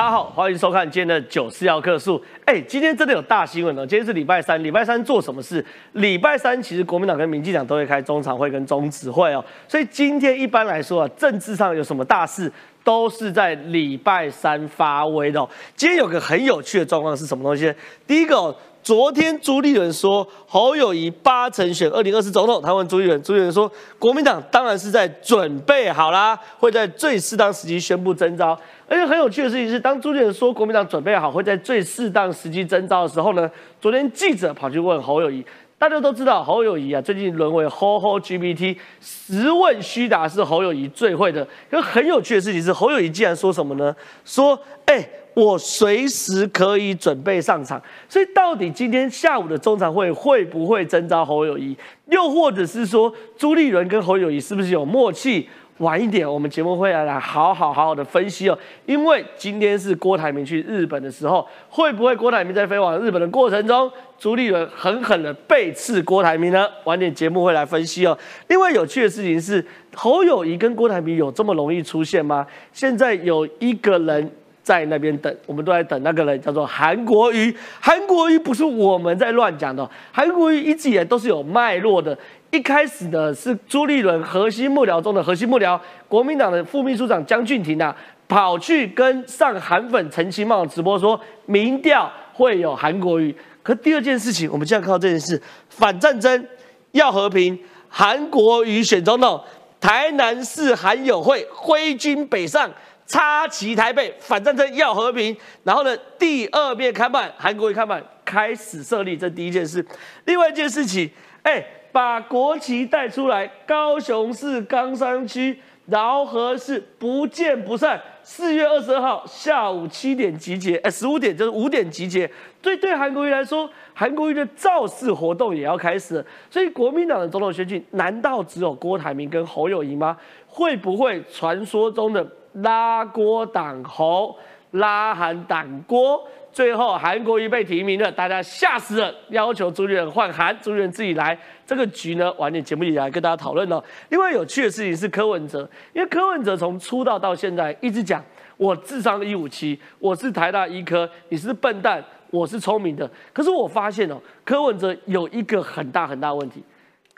大家好，欢迎收看今天的九四要客数。哎，今天真的有大新闻哦！今天是礼拜三，礼拜三做什么事？礼拜三其实国民党跟民进党都会开中常会跟中指会哦，所以今天一般来说啊，政治上有什么大事，都是在礼拜三发威的。今天有个很有趣的状况是什么东西？第一个。昨天朱立伦说侯友谊八成选二零二四总统，他问朱立伦，朱立伦说国民党当然是在准备好啦，会在最适当时机宣布征召。而且很有趣的事情是，当朱立伦说国民党准备好会在最适当时机征召的时候呢，昨天记者跑去问侯友谊，大家都知道侯友谊啊，最近沦为 Ho Ho GPT，实问虚答是侯友谊最会的。可很有趣的事情是，侯友谊竟然说什么呢？说哎。我随时可以准备上场，所以到底今天下午的中常会会不会征召侯友谊，又或者是说朱立伦跟侯友谊是不是有默契？晚一点我们节目会来好好好好的分析哦。因为今天是郭台铭去日本的时候，会不会郭台铭在飞往日本的过程中，朱立伦狠狠的背刺郭台铭呢？晚点节目会来分析哦。另外有趣的事情是，侯友谊跟郭台铭有这么容易出现吗？现在有一个人。在那边等，我们都在等那个人，叫做韩国瑜。韩国瑜不是我们在乱讲的，韩国瑜一直以来都是有脉络的。一开始呢，是朱立伦核心幕僚中的核心幕僚，国民党的副秘书长江俊廷啊，跑去跟上韩粉陈其茂直播说，民调会有韩国瑜。可第二件事情，我们现在看到这件事，反战争要和平，韩国瑜选总统，台南市韩友会挥军北上。插旗台北，反战争要和平。然后呢，第二面看板，韩国瑜看板开始设立，这第一件事。另外一件事情，哎，把国旗带出来。高雄市冈山区饶河市不见不散。四月二十二号下午七点集结，哎，十五点就是五点集结。所以对韩国瑜来说，韩国瑜的造势活动也要开始。所以国民党的总统选举，难道只有郭台铭跟侯友谊吗？会不会传说中的？拉锅挡侯，拉韩挡郭，最后韩国瑜被提名了，大家吓死了，要求朱立伦换韩，朱立伦自己来。这个局呢，晚点节目里来跟大家讨论哦。另外有趣的事情是柯文哲，因为柯文哲从出道到现在一直讲我智商一五七，我是台大医科，你是笨蛋，我是聪明的。可是我发现哦，柯文哲有一个很大很大问题。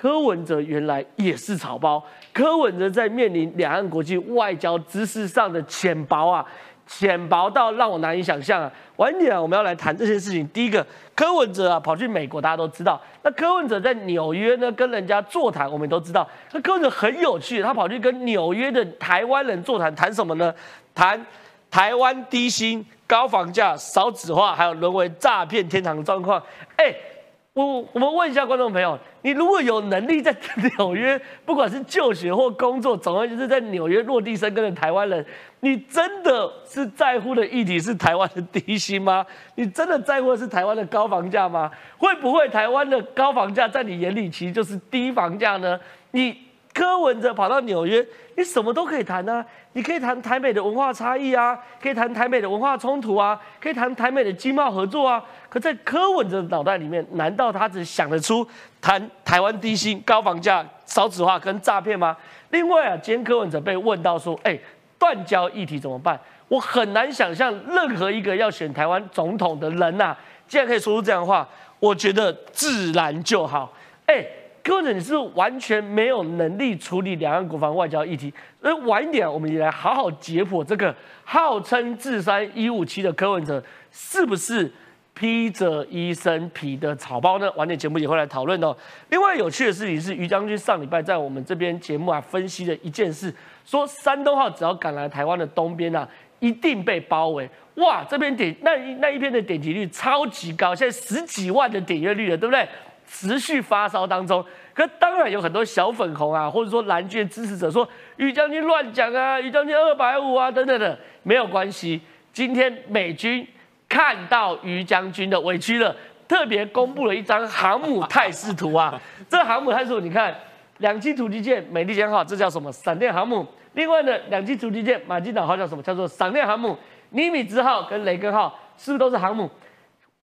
柯文哲原来也是草包，柯文哲在面临两岸国际外交知识上的浅薄啊，浅薄到让我难以想象啊。晚点啊，我们要来谈这些事情。第一个，柯文哲啊跑去美国，大家都知道。那柯文哲在纽约呢跟人家座谈，我们都知道。那柯文哲很有趣，他跑去跟纽约的台湾人座谈，谈什么呢？谈台湾低薪、高房价、少子化，还有沦为诈骗天堂的状况。哎。我我们问一下观众朋友，你如果有能力在纽约，不管是就学或工作，总而言之在纽约落地生根的台湾人，你真的是在乎的议题是台湾的低薪吗？你真的在乎的是台湾的高房价吗？会不会台湾的高房价在你眼里其实就是低房价呢？你？柯文哲跑到纽约，你什么都可以谈啊！你可以谈台美的文化差异啊，可以谈台美的文化冲突啊，可以谈台美的经贸合作啊。可在柯文哲的脑袋里面，难道他只想得出谈台湾低薪、高房价、少子化跟诈骗吗？另外啊，今天柯文哲被问到说：“哎，断交议题怎么办？”我很难想象任何一个要选台湾总统的人呐，竟然可以说出这样的话。我觉得自然就好。哎。柯文哲，你是完全没有能力处理两岸国防外交议题。而晚一点，我们也来好好解剖这个号称智商一五七的柯文哲，是不是披着一身皮的草包呢？晚点节目也会来讨论哦。另外有趣的事情是，于将军上礼拜在我们这边节目啊分析了一件事，说山东号只要赶来台湾的东边啊，一定被包围。哇，这边点那那一篇的点击率超级高，现在十几万的点阅率了，对不对？持续发烧当中，可当然有很多小粉红啊，或者说蓝军支持者说于将军乱讲啊，于将军二百五啊等等的，没有关系。今天美军看到于将军的委屈了，特别公布了一张航母态势图啊。这航母态势图，你看两栖突击舰美利坚号，这叫什么？闪电航母。另外呢，两栖突击舰马金岛号叫什么？叫做闪电航母。尼米兹号跟雷根号是不是都是航母？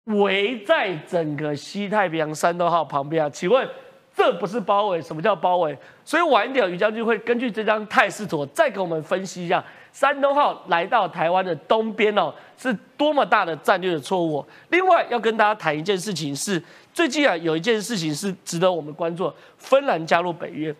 围在整个西太平洋山东号旁边啊？请问这不是包围？什么叫包围？所以晚一点于将军会根据这张态势图再给我们分析一下，山东号来到台湾的东边哦，是多么大的战略的错误。另外要跟大家谈一件事情是，最近啊有一件事情是值得我们关注，芬兰加入北约。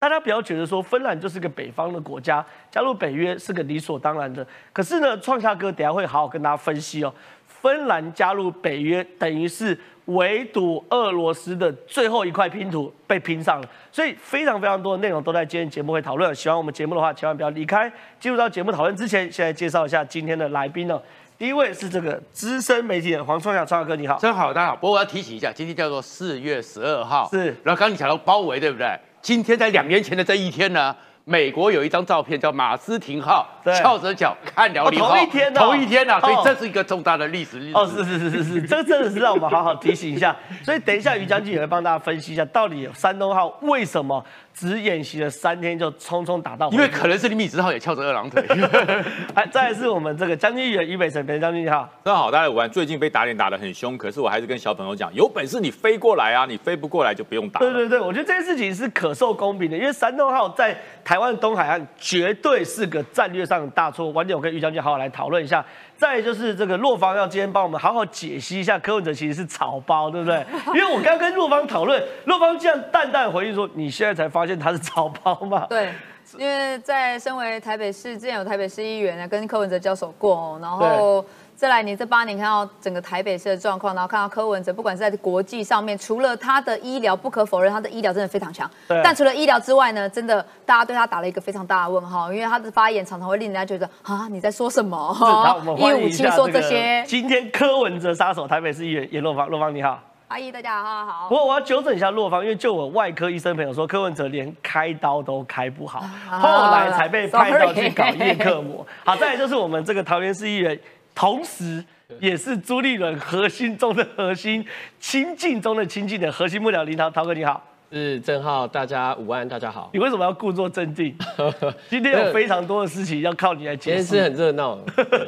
大家不要觉得说芬兰就是个北方的国家，加入北约是个理所当然的。可是呢，创下哥等下会好好跟大家分析哦。芬兰加入北约，等于是围堵俄罗斯的最后一块拼图被拼上了。所以非常非常多的内容都在今天节目会讨论。喜欢我们节目的话，千万不要离开。进入到节目讨论之前，先来介绍一下今天的来宾哦。第一位是这个资深媒体人黄创夏，创夏哥你好。真好，大家好。不过我要提醒一下，今天叫做四月十二号。是。然后刚刚你讲到包围，对不对？今天在两年前的这一天呢，美国有一张照片叫马斯廷号翘着脚看辽宁号，同一天同一天呐，所以这是一个重大的历史日子。哦，是是是是是，这真的是让我们好好提醒一下。所以等一下于将军也会帮大家分析一下，到底山东号为什么。只演习了三天就匆匆打到，因为可能是你米子浩也翘着二郎腿。哎，再来是我们这个将军员于北辰，北将军你好。大家好，大家午安。最近被打脸打得很凶，可是我还是跟小朋友讲，有本事你飞过来啊，你飞不过来就不用打。对对对，我觉得这件事情是可受公平的，因为山东号在台湾东海岸绝对是个战略上的大错。晚点我跟于将军好。好来讨论一下。再就是这个洛方要今天帮我们好好解析一下柯文哲其实是草包，对不对？因为我刚跟洛方讨论，洛方这样淡淡回应说，你现在才发现他是草包吗？对，因为在身为台北市之前有台北市议员啊，跟柯文哲交手过，然后。再来，你这八年看到整个台北市的状况，然后看到柯文哲，不管是在国际上面，除了他的医疗，不可否认他的医疗真的非常强。但除了医疗之外呢，真的大家对他打了一个非常大的问号，因为他的发言常常会令人家觉得啊，你在说什么？一五七说这些。今天柯文哲杀手，台北市议员严洛芳，洛芳你好。阿姨大家好，好。不过我要纠正一下洛芳，因为就我外科医生朋友说，柯文哲连开刀都开不好，后来才被 派到去搞叶克膜。好，再来就是我们这个桃园市议员。同时，也是朱立伦核心中的核心，亲近中的亲近的核心幕僚林涛涛哥你好，是郑浩，大家午安，大家好。你为什么要故作镇定？今天有非常多的事情要靠你来解释。今天是很热闹，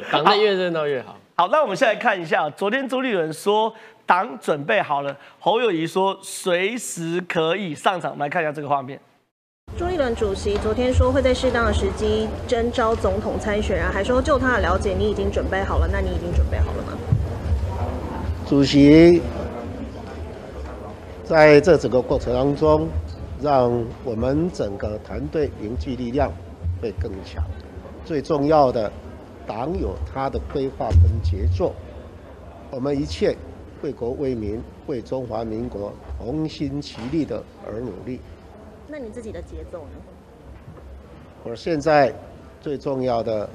党内越热闹越好。好，那我们现在看一下，昨天朱立伦说党准备好了，侯友谊说随时可以上场，我们来看一下这个画面。朱立伦主席昨天说会在适当的时机征召总统参选人，还说就他的了解，你已经准备好了。那你已经准备好了吗？主席在这整个过程当中，让我们整个团队凝聚力量会更强。最重要的，党有他的规划跟节奏，我们一切为国为民、为中华民国同心齐力的而努力。那你自己的节奏呢？我现在最重要的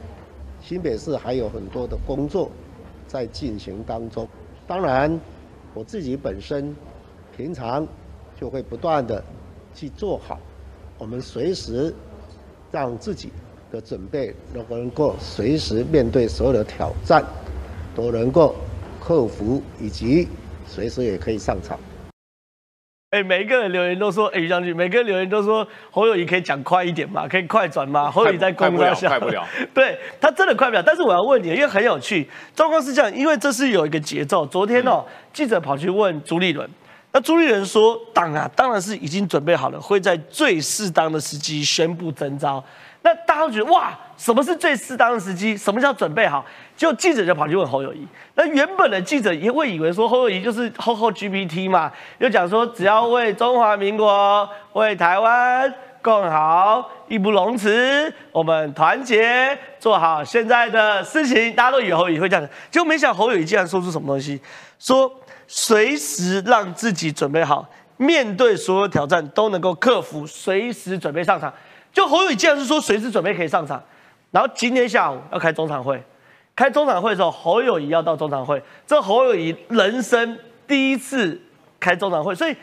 新北市还有很多的工作在进行当中。当然，我自己本身平常就会不断的去做好，我们随时让自己的准备能够能够随时面对所有的挑战，都能够克服，以及随时也可以上场。哎，每一个人留言都说，哎，于将军，每个人留言都说侯友谊可以讲快一点嘛，可以快转嘛？侯友谊在公开下，快不了，对他真的快不了。但是我要问你，因为很有趣，状况是这样，因为这是有一个节奏。昨天哦，记者跑去问朱立伦，那朱立伦说，党啊，当然是已经准备好了，会在最适当的时机宣布征召。那大家都觉得哇，什么是最适当的时机？什么叫准备好？就记者就跑去问侯友谊。那原本的记者也会以为说侯友谊就是后后 GPT 嘛，又讲说只要为中华民国、为台湾更好，义不容辞，我们团结做好现在的事情。大家都以为侯友谊会这样，结果没想侯友谊竟然说出什么东西，说随时让自己准备好，面对所有挑战都能够克服，随时准备上场。就侯友谊竟然是说随时准备可以上场，然后今天下午要开中常会，开中常会的时候，侯友谊要到中常会，这侯友谊人生第一次开中常会，所以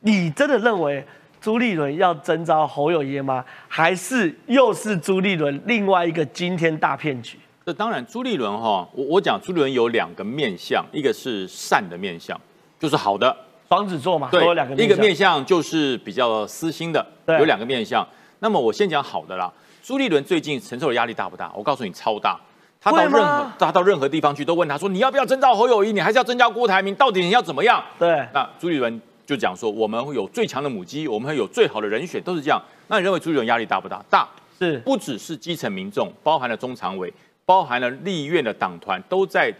你真的认为朱立伦要征召侯友谊吗？还是又是朱立伦另外一个惊天大骗局？这当然，朱立伦哈，我我讲朱立伦有两个面相，一个是善的面相，就是好的双子座嘛，对，有两个一个面相就是比较私心的，有两个面相。那么我先讲好的啦，朱立伦最近承受的压力大不大？我告诉你，超大。他到任何他到任何地方去，都问他说：“你要不要征召侯友谊？你还是要征召郭台铭？到底你要怎么样？”对。那朱立伦就讲说：“我们会有最强的母鸡，我们会有最好的人选，都是这样。”那你认为朱立伦压力大不大？大。是不只是基层民众，包含了中常委，包含了立院的党团，都在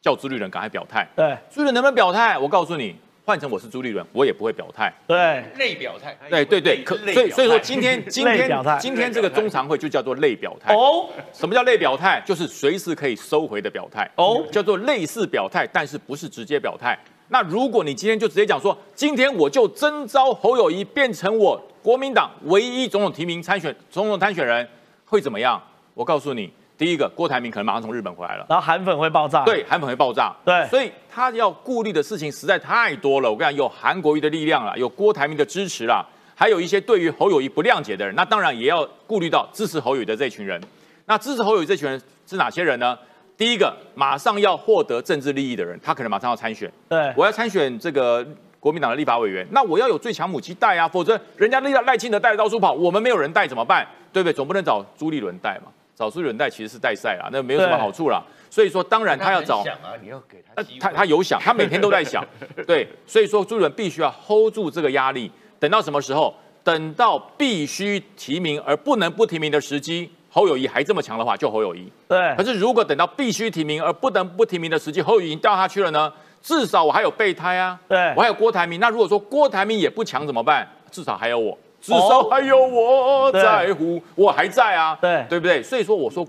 叫朱立伦赶快表态。对，朱立伦能不能表态？我告诉你，换成我是朱立伦，我也不会表态。对，类表态，对对对，可所以所以说今天 今天今天这个中常会就叫做类表态。哦，什么叫类表态？就是随时可以收回的表态。哦叫做类似表态，但是不是直接表态。那如果你今天就直接讲说，今天我就征召侯友谊变成我国民党唯一总统提名参选总统参选人，会怎么样？我告诉你，第一个，郭台铭可能马上从日本回来了。然后韩粉会爆炸，，对，韩粉会爆炸。对所以他要顾虑的事情实在太多了。我跟你讲，有韩国瑜的力量了，有郭台铭的支持啦，还有一些对于侯友谊不谅解的人，那当然也要顾虑到支持侯友谊的这群人。那支持侯友谊这群人是哪些人呢？第一个，马上要获得政治利益的人，他可能马上要参选。对，我要参选这个国民党的立法委员，那我要有最强母鸡带啊，否则人家赖赖清德带着到处跑，我们没有人带怎么办？对不对？总不能找朱立伦带嘛？找朱立伦带其实是带赛啦，那没有什么好处啦。所以说，当然他要找想啊，你要给他呃他他有想，他每天都在想，对，所以说朱立伦必须要 hold 住这个压力，等到什么时候？等到必须提名而不能不提名的时机，侯友谊还这么强的话，就侯友谊。对可，是如果等到必须提名而不能不提名的时机，侯友谊已经掉下去了呢？至少我还有备胎啊，对我还有郭台铭。那如果说郭台铭也不强怎么办？至少还有我，至少还有我在乎，我还在啊，对对不对？所以说我说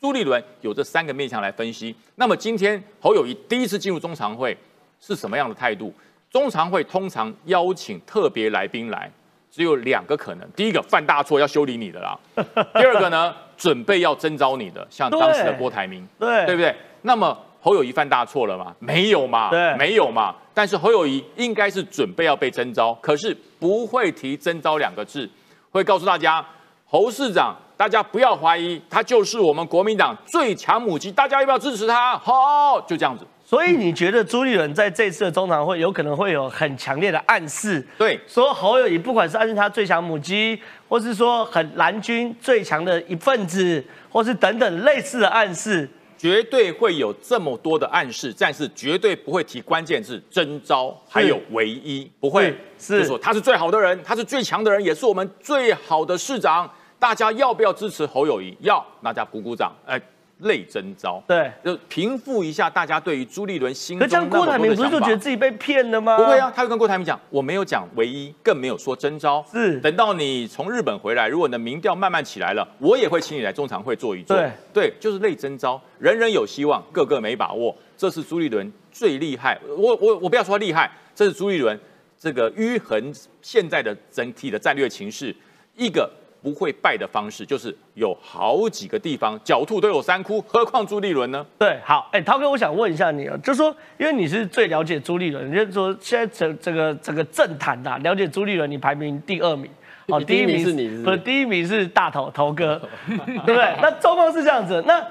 朱立伦有这三个面向来分析。那么今天侯友谊第一次进入中常会是什么样的态度？中常会通常邀请特别来宾来，只有两个可能：第一个犯大错要修理你的啦；第二个呢，准备要征召你的，像当时的郭台铭，对，对不对？那么侯友谊犯大错了吗？没有嘛，对没有嘛。但是侯友谊应该是准备要被征召，可是不会提征召两个字，会告诉大家，侯市长，大家不要怀疑，他就是我们国民党最强母鸡，大家要不要支持他？好，就这样子。所以你觉得朱立伦在这次的中常会有可能会有很强烈的暗示，对，说侯友谊不管是暗示他最强母鸡，或是说很蓝军最强的一份子，或是等等类似的暗示，绝对会有这么多的暗示，但是绝对不会提关键字征召，还有唯一，不会是就说他是最好的人，他是最强的人，也是我们最好的市长。大家要不要支持侯友谊？要，大家鼓鼓掌，哎，类征召，对。就平复一下大家对于朱立伦心中那么多郭台铭不是就觉得自己被骗了吗？不会啊，他会跟郭台铭讲，我没有讲唯一，更没有说征召。是等到你从日本回来，如果你的民调慢慢起来了，我也会请你来中常会坐一坐。对对，就是类征召，人人有希望，个个没把握，这是朱立伦最厉害。我我我不要说他厉害，这是朱立伦这个迂衡现在的整体的战略情势一个。不会败的方式就是有好几个地方狡兔都有三窟，何况朱立伦呢？对，好，哎，涛哥，我想问一下你啊，就说，因为你是最了解朱立伦，你就说现在整这个整个政坛啊、了解朱立伦，你排名第二名，哦，第一名是你是不是不是第一名是大头头哥，对不对？那状况是这样子，那，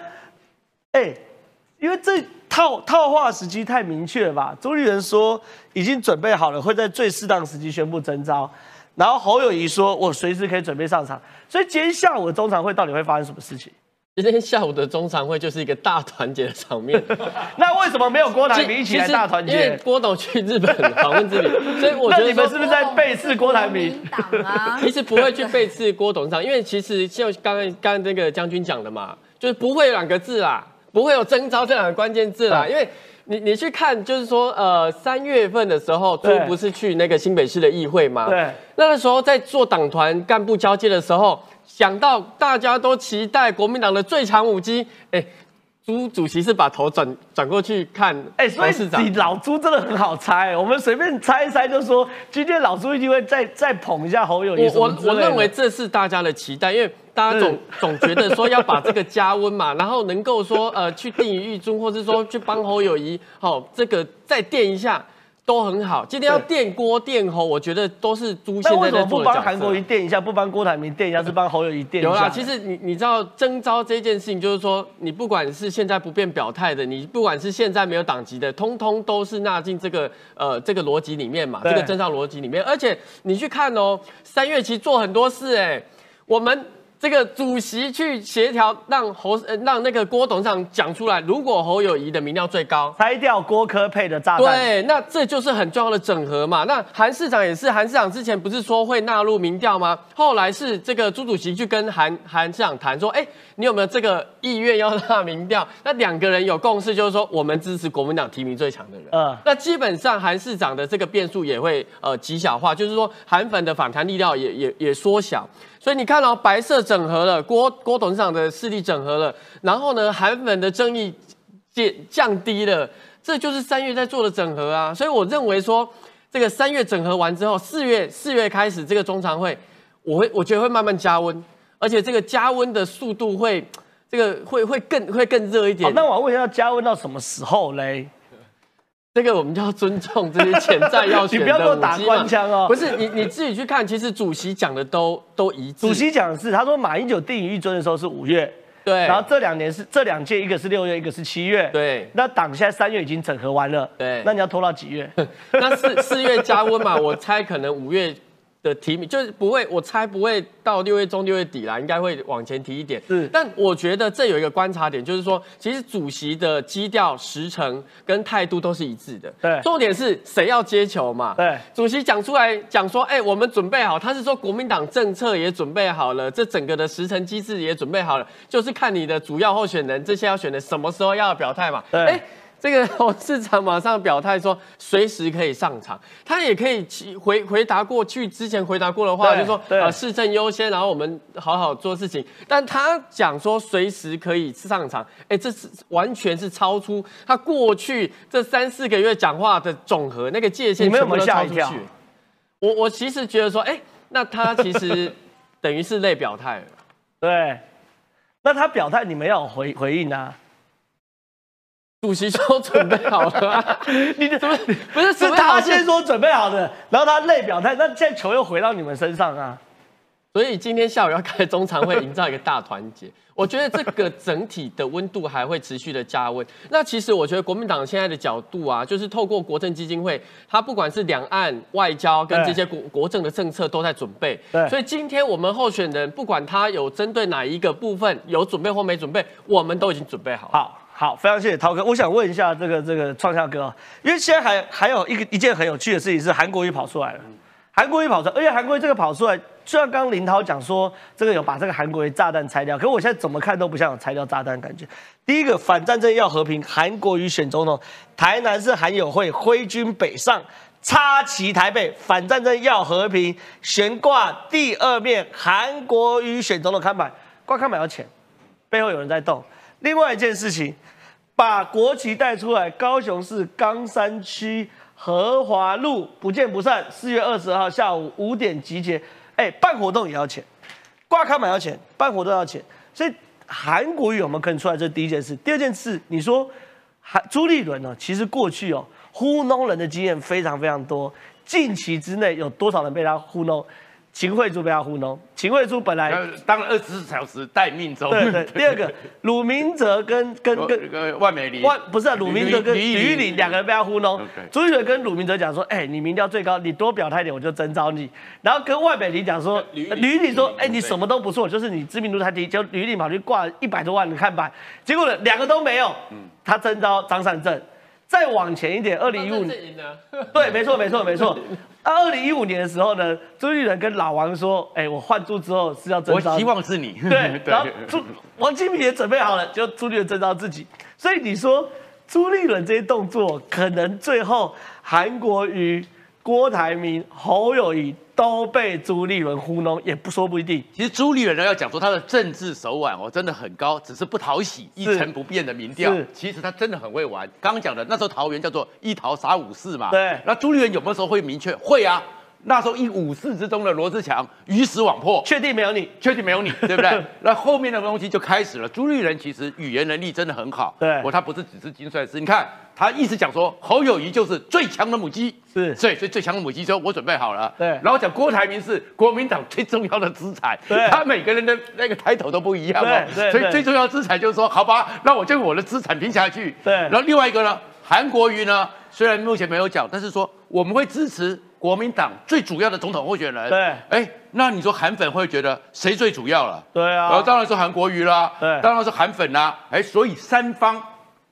哎，因为这套套话时机太明确了吧？朱立伦说已经准备好了，会在最适当时机宣布征召。然后侯友谊说：“我随时可以准备上场。”所以今天下午的中常会到底会发生什么事情？今天下午的中常会就是一个大团结的场面。那为什么没有郭台铭一起来大团结因为？郭董去日本访问之旅，所以我觉得你们是不是在背刺郭台铭？啊，其实不会去背刺郭董事长，因为其实就刚刚刚刚那个将军讲的嘛，就是不会有两个字啦，不会有征召这两个关键字啦，嗯因为你你去看，就是说呃三月份的时候，朱不是去那个新北市的议会吗？对，那个时候在做党团干部交接的时候，想到大家都期待国民党的最强武机，哎。朱主席是把头转转过去看，哎、所以你老朱真的很好猜，我们随便猜一猜就说，今天老朱一定会再再捧一下侯友谊我我我认为这是大家的期待，因为大家总总觉得说要把这个加温嘛，然后能够说呃去定于狱中，或是说去帮侯友谊，好、这个再垫一下都很好。今天要垫郭垫侯，我觉得都是朱那现在做的角色帮韩国瑜。垫一下，不帮郭台铭垫一下，是帮侯友谊垫一下？有啦，其实你你知道征召这件事情，就是说你不管是现在不便表态的，你不管是现在没有党籍的，通通都是纳进这个呃这个逻辑里面嘛，对这个征召逻辑里面。而且你去看哦，三月其实做很多事哎，我们这个主席去协调，让侯让那个郭董事长讲出来，如果侯友谊的民调最高，拆掉郭科配的炸弹，对，那这就是很重要的整合嘛。那韩市长也是，韩市长之前不是说会纳入民调吗？后来是这个朱主席去跟韩韩市长谈说，哎，你有没有这个意愿要纳民调？那两个人有共识，就是说我们支持国民党提名最强的人。嗯，那基本上韩市长的这个变数也会呃极小化，就是说韩粉的反弹力量也也也缩小。所以你看到白色整合了，郭郭董事长的势力整合了，然后呢，韩粉的争议降降低了，这就是三月在做的整合啊。所以我认为说，这个三月整合完之后，四月四月开始这个中常会，我会我觉得会慢慢加温，而且这个加温的速度会，这个会会更会更热一点。那我问一下，加温到什么时候嘞？这个我们就要尊重这些潜在要选的。你不要给我打官腔哦。不是你你自己去看，其实主席讲的都都一致。主席讲的是，他说马英九定于一尊的时候是五月，对。然后这两年是这两届，一个是六月，一个是七月，对。那党现在三月已经整合完了，对。那你要拖到几月？那四四月加温嘛，我猜可能五月。的提名就是不会，我猜不会到六月中六月底啦，应该会往前提一点。是，但我觉得这有一个观察点，就是说，其实主席的基调、时程跟态度都是一致的。对，重点是谁要接球嘛？对，主席讲出来讲说，哎，我们准备好，他是说国民党政策也准备好了，这整个的时程机制也准备好了，就是看你的主要候选人这些要选的什么时候要表态嘛。对。这个董事长马上表态说，随时可以上场，他也可以回回答过去之前回答过的话，就说啊市政优先，然后我们好好做事情。但他讲说随时可以上场，哎，这是完全是超出他过去这三四个月讲话的总和那个界限，全部都超出去。我我其实觉得说，哎，那他其实等于是类表态了。对，那他表态，你们要回回应啊。主席说准备好了，你怎么不是？是他先说准备好的，然后他累表态，那现在球又回到你们身上啊！所以今天下午要开中常会，营造一个大团结。我觉得这个整体的温度还会持续的加温。那其实我觉得国民党现在的角度啊，就是透过国政基金会，它不管是两岸外交跟这些国国政的政策都在准备。对。所以今天我们候选人不管他有针对哪一个部分有准备或没准备，我们都已经准备好。好。好，非常谢谢涛哥。我想问一下这个这个创夏哥，因为现在还还有一个一件很有趣的事情是韩国瑜跑出来了，韩国瑜跑出来，而且韩国瑜这个跑出来，虽然刚刚林涛讲说这个有把这个韩国瑜炸弹拆掉，可我现在怎么看都不像有拆掉炸弹感觉。第一个反战争要和平，韩国瑜选总统，台南市韩友会挥军北上，插旗台北，反战争要和平，悬挂第二面韩国瑜选总统看板，挂看板要钱，背后有人在动。另外一件事情。把国旗带出来，高雄市冈山区和华路不见不散。四月二十号下午五点集结。哎，办活动也要钱，挂卡买要钱，办活动要钱。所以韩国瑜有没有跟出来？这是第一件事。第二件事，你说韩朱立伦呢？其实过去哦糊弄人的经验非常非常多。近期之内有多少人被他糊弄？秦惠珠被他糊弄，秦惠珠本来当了二十四小时待命中。对对，第二个 鲁明哲跟跟跟万美玲，万不是啊，鲁明哲跟吕玉玲两个人被他糊弄。朱立伦跟鲁明哲讲说，哎，你民调最高，你多表态点，我就征召你。然后跟万美玲讲说，吕玉玲说，哎，你什么都不错，就是你知名度太低，就吕玉玲跑去挂一百多万的看板，结果呢，两个都没有。他征召张善政。再往前一点，二零一五年，对，没错，没错，没错。那二零一五年的时候呢，朱立伦跟老王说：“哎，我换住之后是要征召，我希望是你。”对，然后朱王金平也准备好了，就朱立伦征召自己。所以你说朱立伦这些动作，可能最后韩国瑜、郭台铭、侯友谊。都被朱立伦糊弄，也不说不一定。其实朱立伦呢要讲说他的政治手腕哦，真的很高，只是不讨喜，一成不变的民调。其实他真的很会玩。刚刚讲的那时候桃园叫做一桃杀五四嘛。对。那朱立伦有没有时候会明确？会啊。那时候一五四之中的罗志强鱼死网破，确定没有你，确定没有你，对不对？那后面的东西就开始了。朱立伦其实语言能力真的很好，对，我他不是只是精算师，你看他一直讲说侯友谊就是最强的母鸡，是，所以所以最强的母鸡说我准备好了，对。然后讲郭台铭是国民党最重要的资产，对，他每个人的那个抬头都不一样哦，对，所以最重要的资产就是说，好吧，那我就用我的资产拼下去，对。然后另外一个呢，韩国瑜呢，虽然目前没有讲，但是说我们会支持。国民党最主要的总统候选人。对，哎，那你说韩粉会觉得谁最主要了？对啊，然后当然是韩国瑜啦，对，当然是韩粉啦。哎，所以三方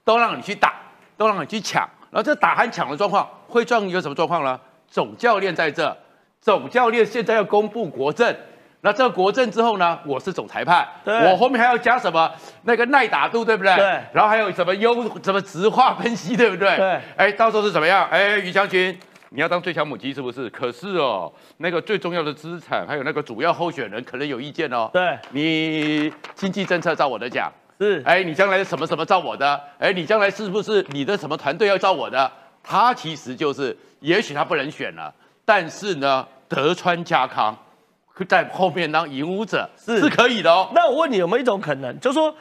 都让你去打，都让你去抢。然后这打和抢的状况会造成一个什么状况呢？总教练在这，总教练现在要公布国政。那这个国政之后呢？我是总裁判，我后面还要加什么那个耐打度，对不对？对。然后还有什么优什么直化分析，对不对？对。哎，到时候是怎么样？哎，于将军，你要当最强母鸡是不是？可是哦，那个最重要的资产，还有那个主要候选人可能有意见哦。对。你经济政策照我的讲，是。哎，你将来什么什么照我的？哎，你将来是不是你的什么团队要照我的？他其实就是，也许他不能选了，但是呢，德川家康。在后面当引武者是是可以的哦。那我问你，有没有一种可能，就是说，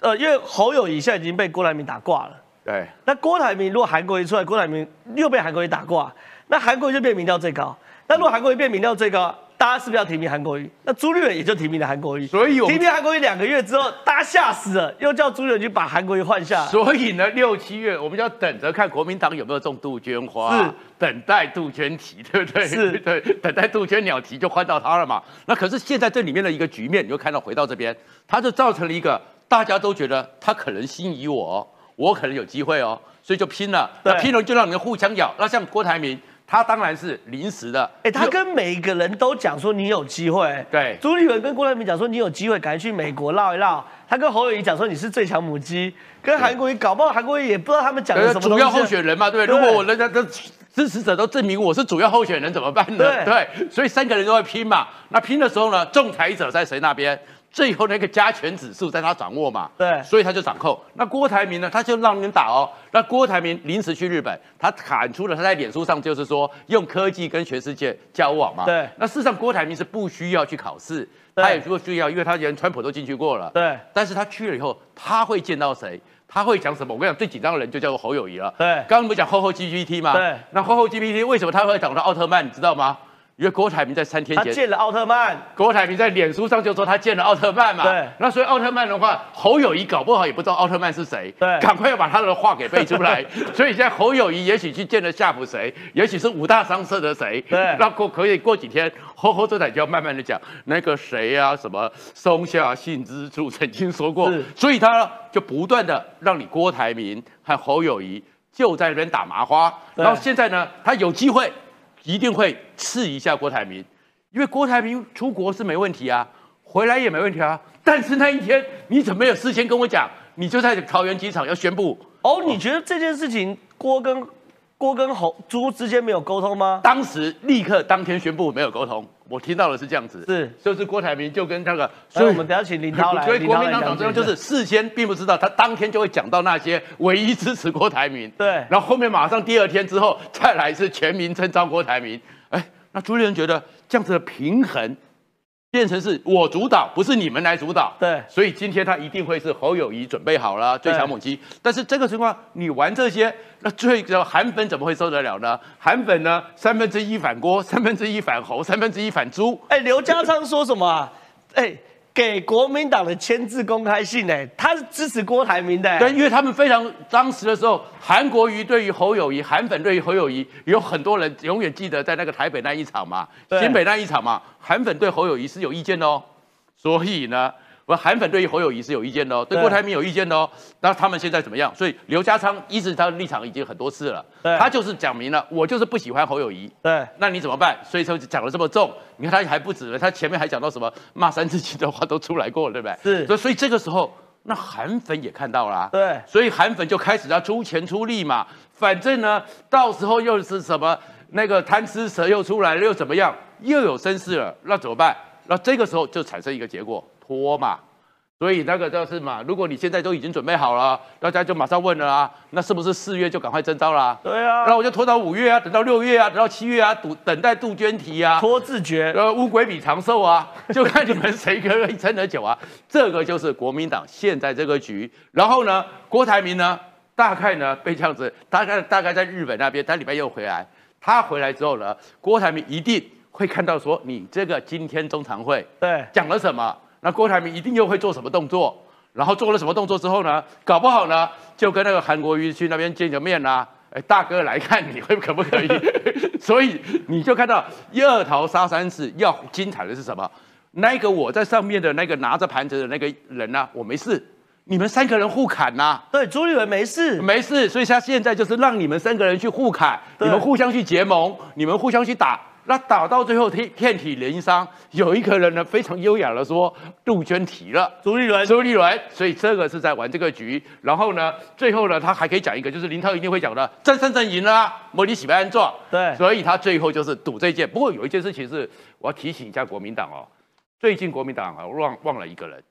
呃，因为侯友谊现在已经被郭台铭打挂了。对。那郭台铭如果韩国一出来，郭台铭又被韩国瑜打挂，那韩国瑜就变民调最高。那如果韩国瑜变民调最高？大家是不是要提名韩国瑜？那朱立伦也就提名了韩国瑜，所以提名韩国瑜两个月之后，大家吓死了，又叫朱立伦去把韩国瑜换下。所以呢，六七月我们就要等着看国民党有没有种杜鹃花，是等待杜鹃啼，对不对？是，对，等待杜鹃鸟啼就换到他了嘛。那可是现在这里面的一个局面，你就看到回到这边，他就造成了一个大家都觉得他可能心仪我，我可能有机会哦，所以就拼了。那拼了就让你们互相咬。那像郭台铭。他当然是临时的，哎，他跟每一个人都讲说你有机会，对，朱立伦跟郭台铭讲说你有机会，赶紧去美国绕一绕。他跟侯友谊讲说你是最强母鸡，跟韩国瑜搞不好韩国瑜也不知道他们讲的什么主要候选人嘛，对不对？如果我人家的支持者都证明我是主要候选人，怎么办呢？对，所以三个人都会拼嘛。那拼的时候呢，仲裁者在谁那边？最后那个加权指数在他掌握嘛，对，所以他就掌控。那郭台铭呢，他就让你们打哦。那郭台铭临时去日本，他喊出了他在脸书上就是说用科技跟全世界交往嘛。对。那事实上郭台铭是不需要去考试，他也不需要，因为他连川普都进去过了。对。但是他去了以后，他会见到谁？他会讲什么？我跟你讲，最紧张的人就叫做侯友谊了。对。刚刚不讲后后 GPT 吗？对。那后后 GPT 为什么他会讲到奥特曼？你知道吗？因为郭台铭在三天前他见了奥特曼，郭台铭在脸书上就说他见了奥特曼嘛。对，那所以奥特曼的话，侯友谊搞不好也不知道奥特曼是谁。对，赶快要把他的话给背出来。所以现在侯友谊也许去见了夏普谁，也许是五大商社的谁。对，那过可以过几天，侯侯总裁就要慢慢的讲那个谁啊，什么松下幸之助曾经说过，所以他就不断的让你郭台铭和侯友谊就在那边打麻花。然后现在呢，他有机会一定会刺一下郭台铭。因为郭台铭出国是没问题啊，回来也没问题啊。但是那一天你怎么没有事先跟我讲？你就在桃园机场要宣布哦？你觉得这件事情郭跟郭跟侯朱之间没有沟通吗？当时立刻当天宣布没有沟通，我听到的是这样子，是就是郭台铭就跟那个，所以我们等下请林涛来。所以国民党党中央就是事先并不知道，他当天就会讲到那些唯一支持郭台铭，对，然后后面马上第二天之后再来是全民称召郭台铭，哎。那朱立伦觉得这样子的平衡变成是我主导，不是你们来主导。对，所以今天他一定会是侯友谊准备好了最强猛击。但是这个情况你玩这些，那最韩粉怎么会受得了呢？韩粉呢三分之一反郭，三分之一反侯，三分之一反猪。哎，刘家昌说什么啊？哎。给国民党的签字公开信，哎，他是支持郭台铭的。对，因为他们非常当时的时候，韩国瑜对于侯友谊，韩粉对于侯友谊，有很多人永远记得在那个台北那一场嘛，新北那一场嘛，韩粉对侯友谊是有意见的哦，所以呢。我韩粉对于侯友谊是有意见的哦，对郭台铭有意见的哦。那他们现在怎么样？所以刘家昌一直他的立场已经很多次了，他就是讲明了，我就是不喜欢侯友谊。对，那你怎么办？所以说讲的这么重，你看他还不止了，他前面还讲到什么骂三字经的话都出来过了，对不对？是。所以这个时候，那韩粉也看到了，对。所以韩粉就开始要出钱出力嘛，反正呢，到时候又是什么那个贪吃蛇又出来了，又怎么样？又有声势了，那怎么办？那这个时候就产生一个结果，拖嘛。所以那个就是嘛，如果你现在都已经准备好了，大家就马上问了啊，那是不是四月就赶快征招啦？对啊，那我就拖到五月啊，等到六月啊，等到七月啊，等等待杜鹃啼啊，拖自觉，呃，乌龟比长寿啊，就看你们谁可以撑得久啊。这个就是国民党现在这个局。然后呢，郭台铭呢，大概呢被这样子，大概大概在日本那边，他礼拜又回来，他回来之后呢，郭台铭一定会看到说你这个今天中常会对讲了什么。那郭台铭一定又会做什么动作？然后做了什么动作之后呢？搞不好呢，就跟那个韩国瑜去那边见个面啦。哎，大哥来看你会可不可以？所以你就看到一二桃杀三士，要精彩的是什么？那个我在上面的那个拿着盘子的那个人呢，我没事。你们三个人互砍呐？对，朱立伦没事，没事。所以他现在就是让你们三个人去互砍，你们互相去结盟，你们互相去打。那打到最后，天遍体鳞伤。有一个人呢，非常优雅的说：“杜鹃提了朱立伦，朱立伦。”所以这个是在玩这个局。然后呢，最后呢，他还可以讲一个，就是林涛一定会讲的：“真胜阵赢了，莫里喜被安坐。”对，所以他最后就是赌这一件。不过有一件事情是，我要提醒一下国民党哦，最近国民党啊忘忘了一个人，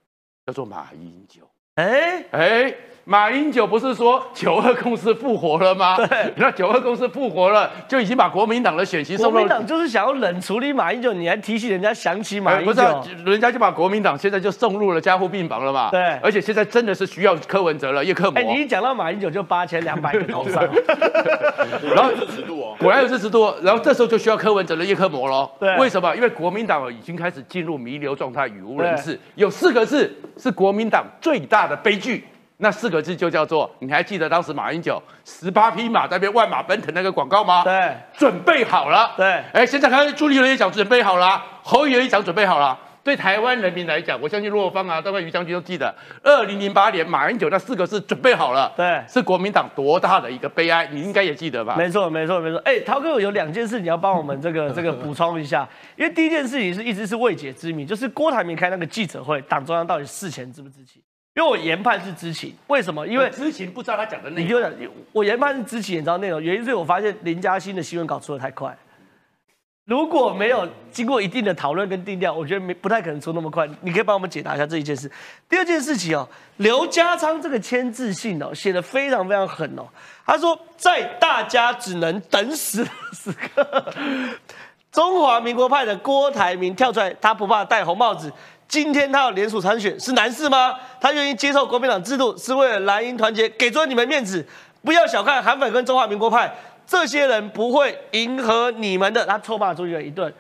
叫做马英九。哎哎，马英九不是说九二共识复活了吗？对，那九二共识复活了，就已经把国民党的选席送。国民党就是想要冷处理马英九，你还提醒人家想起马英九？不是，人家就把国民党现在就送入了加护病房了嘛？对，而且现在真的是需要柯文哲了，叶克膜。哎，你一讲到马英九就八千两百个头上，然后支持度哦，果然有支持度，然后这时候就需要柯文哲的叶克膜喽。对，为什么？因为国民党已经开始进入弥留状态，语无伦次。有四个字是国民党最大。的悲剧，那四个字就叫做，你还记得当时马英九十八匹马在边万马奔腾那个广告吗？对，准备好了。对，哎，现在看朱立伦也讲准备好了，侯友也讲准备好了。对台湾人民来讲，我相信洛方啊，大概于将军都记得，二零零八年马英九那四个字准备好了。对，是国民党多大的一个悲哀，你应该也记得吧？没错，没错，没错。哎，涛哥有两件事你要帮我们这个这个补充一下，因为第一件事情是一直是未解之谜，就是郭台铭开那个记者会，党中央到底事前知不知情？因为我研判是知情，为什么？因为知情不知道他讲的内容。你就讲，我研判是知情，你知道内容。原因是我发现林嘉欣的新闻稿出的太快，如果没有经过一定的讨论跟定调，我觉得没不太可能出那么快。你可以帮我们解答一下这一件事。第二件事情哦，刘家昌这个签字信哦，写的非常非常狠哦。他说，在大家只能等死的时刻，中华民国派的郭台铭跳出来，他不怕戴红帽子。今天他要联署参选是难事吗？他愿意接受国民党制度是为了蓝营团结，给足你们面子。不要小看韩粉跟中华民国派，这些人不会迎合你们的。他臭骂朱立伦一顿，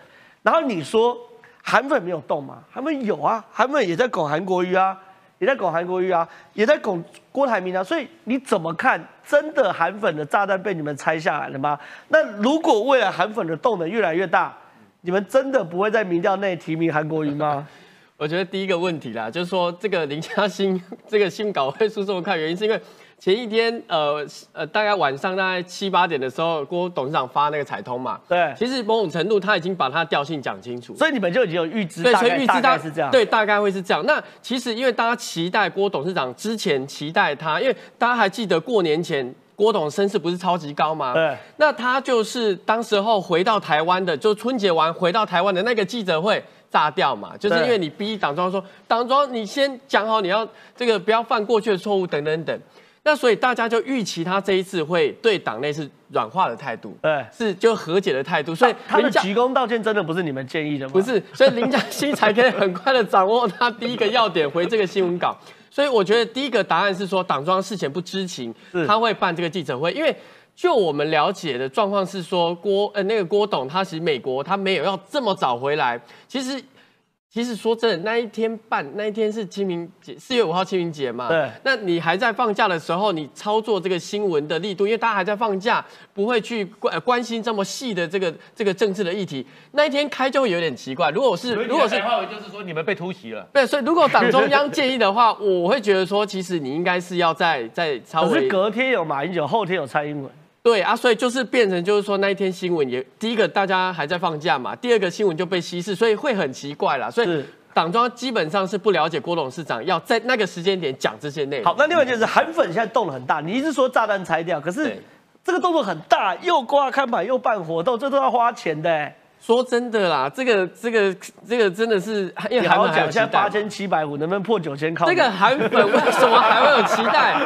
然后你说韩粉没有动吗？韩粉有啊，韩粉也在拱韩国瑜啊，也在拱韩国瑜啊，也在拱郭台铭啊。所以你怎么看？真的韩粉的炸弹被你们拆下来了吗？那如果未来韩粉的动能越来越大，你们真的不会在民调内提名韩国瑜吗？我觉得第一个问题啦，就是说这个林嘉欣这个新稿会出这么快，原因是因为前一天呃呃大概晚上大概七八点的时候，郭董事长发那个彩通嘛，对，其实某种程度他已经把他调性讲清楚，所以你们就已经有预知，对，所以预知他是这样，对，大概会是这样。那其实因为大家期待郭董事长之前期待他，因为大家还记得过年前郭董身世不是超级高吗？对，那他就是当时候回到台湾的，就春节完回到台湾的那个记者会。炸掉嘛，就是因为你逼党庄说，党庄你先讲好，你要这个不要犯过去的错误等等等，那所以大家就预期他这一次会对党内是软化的态度，对，是就和解的态度，所以他的鞠躬道歉真的不是你们建议的吗？不是，所以林嘉欣才可以很快的掌握他第一个要点回这个新闻稿，所以我觉得第一个答案是说党庄事前不知情，他会办这个记者会，因为。就我们了解的状况是说，郭呃那个郭董他其实美国他没有要这么早回来。其实其实说真的，那一天半那一天是清明节，四月五号清明节嘛。对。那你还在放假的时候，你操作这个新闻的力度，因为大家还在放假，不会去关关心这么细的这个这个政治的议题。那一天开就会有点奇怪。如果是如果是话，就是说你们被突袭了。对，所以如果党中央建议的话，我会觉得说，其实你应该是要在在稍微。可是隔天有马英九，后天有蔡英文。对啊，所以就是变成就是说那一天新闻也第一个大家还在放假嘛，第二个新闻就被稀释，所以会很奇怪啦。所以党庄基本上是不了解郭董事长要在那个时间点讲这些内容。好，那另外就是韩粉现在动了很大，你一直说炸弹拆掉，可是这个动作很大，又挂看板又办活动，这都要花钱的。说真的啦，这个这个这个真的是因为韩粉现在八千七百五能不能破九千？靠这个韩粉为什么还会有期待？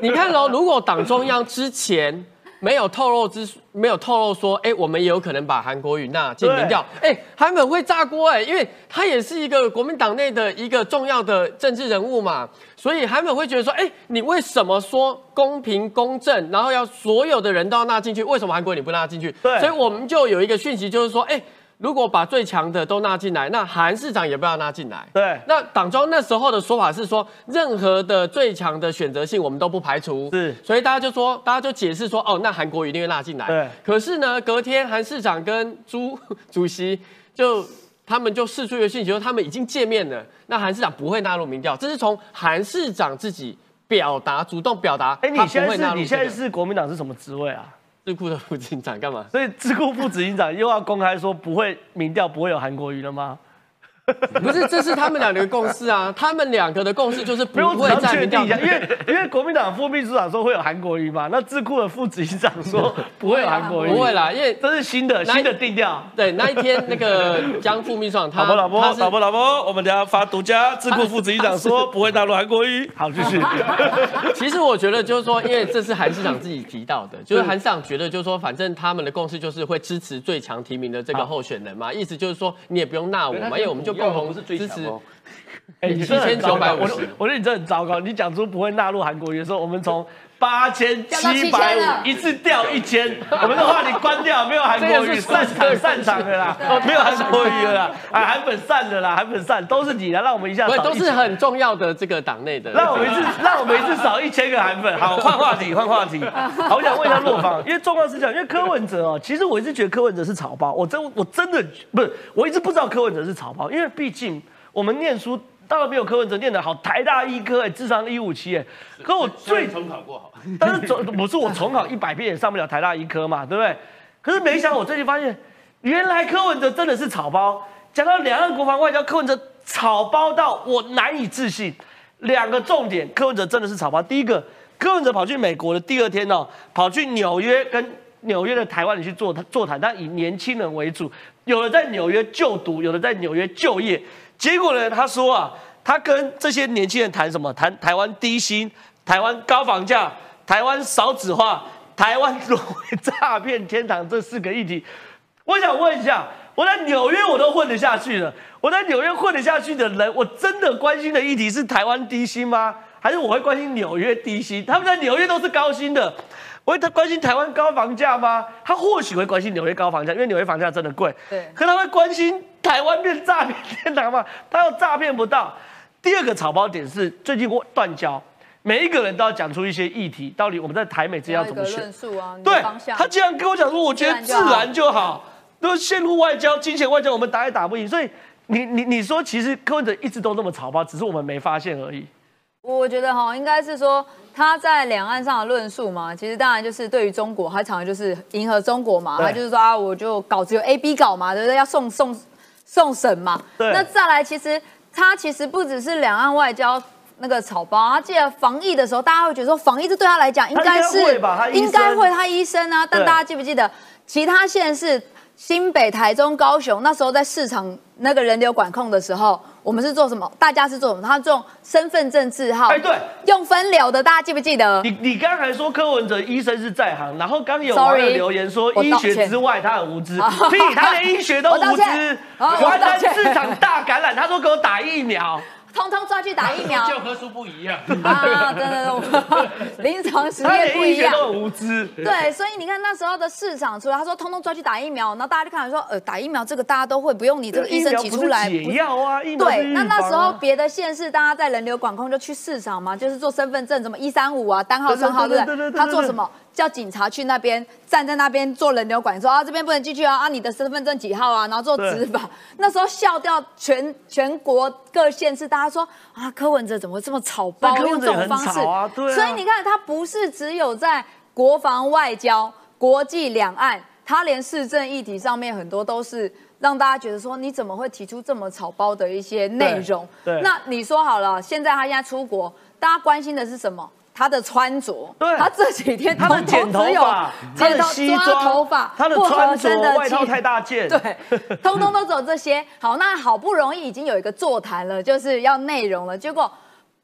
你看喽，如果党中央之前。没有透露之，没有透露说，哎，我们也有可能把韩国瑜纳进民调，哎，韩粉会炸锅，哎，因为他也是一个国民党内的一个重要的政治人物嘛，所以韩粉会觉得说，哎，你为什么说公平公正，然后要所有的人都要纳进去，为什么韩国你不纳进去？对，所以我们就有一个讯息，就是说，哎。如果把最强的都纳进来，那韩市长也不要纳进来。对，那党中那时候的说法是说，任何的最强的选择性我们都不排除。是，所以大家就说，大家就解释说，哦，那韩国一定会纳进来。对。可是呢，隔天韩市长跟朱主席就他们就释出一个信息，说他们已经见面了，那韩市长不会纳入民调，这是从韩市长自己表达，主动表达。哎，你现在是，你现在是国民党是什么职位啊？智库的副警长干嘛？所以智库副执行长又要公开说不会民调不会有韩国瑜了吗？不是，这是他们两个的共识啊！他们两个的共识就是不会再确定一下，因为因为国民党副秘书长说会有韩国瑜嘛，那智库的副执行长说不会有韩国瑜，不会啦，因为这是新的新的定调。对，那一天那个江副秘书长他，老婆老婆老婆老婆，我们等下发独家，智库副执行长说不会纳入韩国瑜。好，继续。其实我觉得就是说，因为这是韩市长自己提到的，就是韩市长觉得就是说，反正他们的共识就是会支持最强提名的这个候选人嘛，意思就是说你也不用纳我嘛，因为我们就。共同支持，哎，七千九百五十，我觉得你这很糟糕。你讲出不会纳入韩国语的时候，我们从八千七百五一次掉一千，我们的话题关掉，没有韩国瑜散场散场的啦，没有韩国瑜的啦，啊，韩粉散的啦，韩粉散都是你的，让我们一下都是很重要的这个党内的，让我们一次 让我们一次少一千个韩粉。好，换话题，换话题。好，我想问一下洛芳，因为状况是这样，因为柯文哲哦，其实我一直觉得柯文哲是草包，我真我真的不是，我一直不知道柯文哲是草包，因为毕竟。我们念书当然没有柯文哲念得好，台大医科哎，智商一五七哎，可我最重考过好，但是重不是我重考一百遍也上不了台大医科嘛，对不对？可是没想到我最近发现，原来柯文哲真的是草包。讲到两岸国防外交，柯文哲草包到我难以置信。两个重点，柯文哲真的是草包。第一个，柯文哲跑去美国的第二天哦，跑去纽约跟纽约的台湾人去座座谈，但以年轻人为主，有的在纽约就读，有的在纽约就业。结果呢？他说啊，他跟这些年轻人谈什么？谈台湾低薪、台湾高房价、台湾少子化、台湾沦为 诈骗天堂这四个议题。我想问一下，我在纽约我都混得下去了，我在纽约混得下去的人，我真的关心的议题是台湾低薪吗？还是我会关心纽约低薪？他们在纽约都是高薪的。我会他关心台湾高房价吗？他或许会关心纽约高房价，因为纽约房价真的贵。对。可他会关心台湾变诈骗天堂嘛？他又诈骗不到。第二个草包点是最近我断交，每一个人都要讲出一些议题，到底我们在台美之间要怎么选？对。他竟然跟我讲说，我觉得自然就好，都陷入外交、金钱外交，我们打也打不赢。所以你你你说，其实柯文哲一直都那么草包，只是我们没发现而已。我觉得哈，应该是说他在两岸上的论述嘛，其实当然就是对于中国，他常常就是迎合中国嘛，他就是说啊，我就稿子有 A、B 稿嘛，对不对？要送送送审嘛。那再来，其实他其实不只是两岸外交那个草包，他记得防疫的时候，大家会觉得说防疫这对他来讲应该是应该会，他医生啊。但大家记不记得其他县市？新北、台中、高雄，那时候在市场那个人流管控的时候，我们是做什么？大家是做什么？他用身份证字号，哎，对，用分流的，大家记不记得？你你刚才说柯文哲医生是在行，然后刚有网友留言说医学之外他很无知，屁，他连医学都无知，我在市场大感染，他说给我打疫苗。通通抓去打疫苗，教科书不一样啊！真的，临床实验不一样，无知。对，所以你看那时候的市场出来，他说通通抓去打疫苗，然后大家就看说，呃，打疫苗这个大家都会，不用你这个医生提出来。解药啊，疫苗对，那那时候别的县市大家在人流管控就去市场嘛，就是做身份证，什么一三五啊，单号双号，对不对？他做什么？叫警察去那边站在那边做人流管，说啊这边不能进去啊，啊你的身份证几号啊，然后做执法。那时候笑掉全全国各县市，大家说啊柯文哲怎么会这么草包，用这种方式啊？对。所以你看他不是只有在国防外交、国际两岸，他连市政议题上面很多都是让大家觉得说你怎么会提出这么草包的一些内容？对。那你说好了，现在他现在出国，大家关心的是什么？他的穿着，对，他这几天他的剪头发，他的西装，头发，他的穿着，外套太大件，对，通通都走这些。好，那好不容易已经有一个座谈了，就是要内容了。结果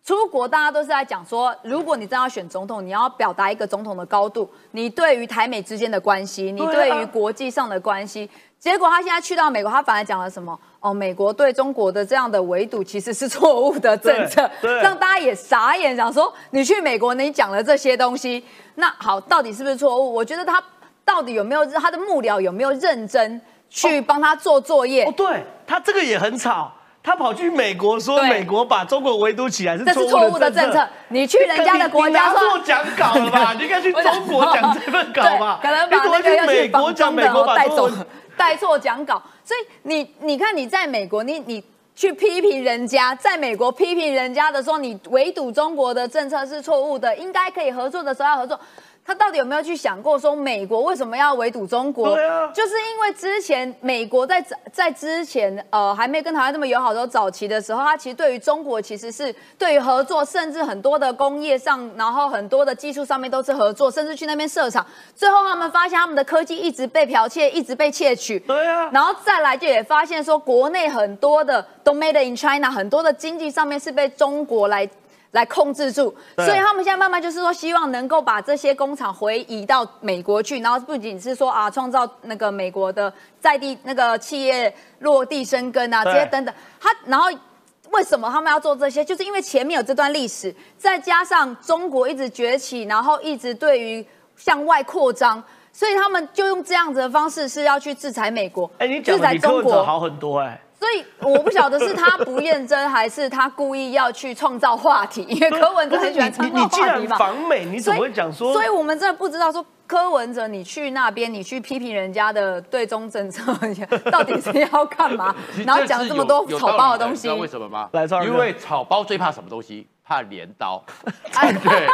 出国大家都是在讲说，如果你真要选总统，你要表达一个总统的高度，你对于台美之间的关系，你对于国际上的关系。结果他现在去到美国，他反而讲了什么？哦，美国对中国的这样的围堵其实是错误的政策，让大家也傻眼，想说你去美国，你讲了这些东西，那好，到底是不是错误？我觉得他到底有没有他的幕僚有没有认真去帮他做作业。哦，对他这个也很吵。他跑去美国说美国把中国围堵起来是错误的政策。你去人家的国家说讲稿了吧？你应该去中国讲这份稿吧？可能把那个美国讲美国带走，带错讲稿。所以你你看你在美国，你你去批评人家，在美国批评人家的时候，你围堵中国的政策是错误的，应该可以合作的时候要合作。他到底有没有去想过，说美国为什么要围堵中国？对啊，就是因为之前美国在在之前呃还没跟台湾这么友好的早期的时候，他其实对于中国其实是对于合作，甚至很多的工业上，然后很多的技术上面都是合作，甚至去那边设厂。最后他们发现他们的科技一直被剽窃，一直被窃取。对啊，然后再来就也发现说，国内很多的都 made in China，很多的经济上面是被中国来。来控制住，所以他们现在慢慢就是说，希望能够把这些工厂回移到美国去，然后不仅是说啊，创造那个美国的在地那个企业落地生根啊，这些等等。他然后为什么他们要做这些？就是因为前面有这段历史，再加上中国一直崛起，然后一直对于向外扩张，所以他们就用这样子的方式是要去制裁美国。哎，你讲的比中国好很多哎。所以我不晓得是他不认真，还是他故意要去创造话题，因为柯文哲很喜欢创造话题嘛。访美，你怎么会讲说？所以我们真的不知道说柯文哲，你去那边，你去批评人家的对中政策，到底是要干嘛？然后讲这么多草包的东西，知道为什么吗？来，因为草包最怕什么东西？怕镰刀，对，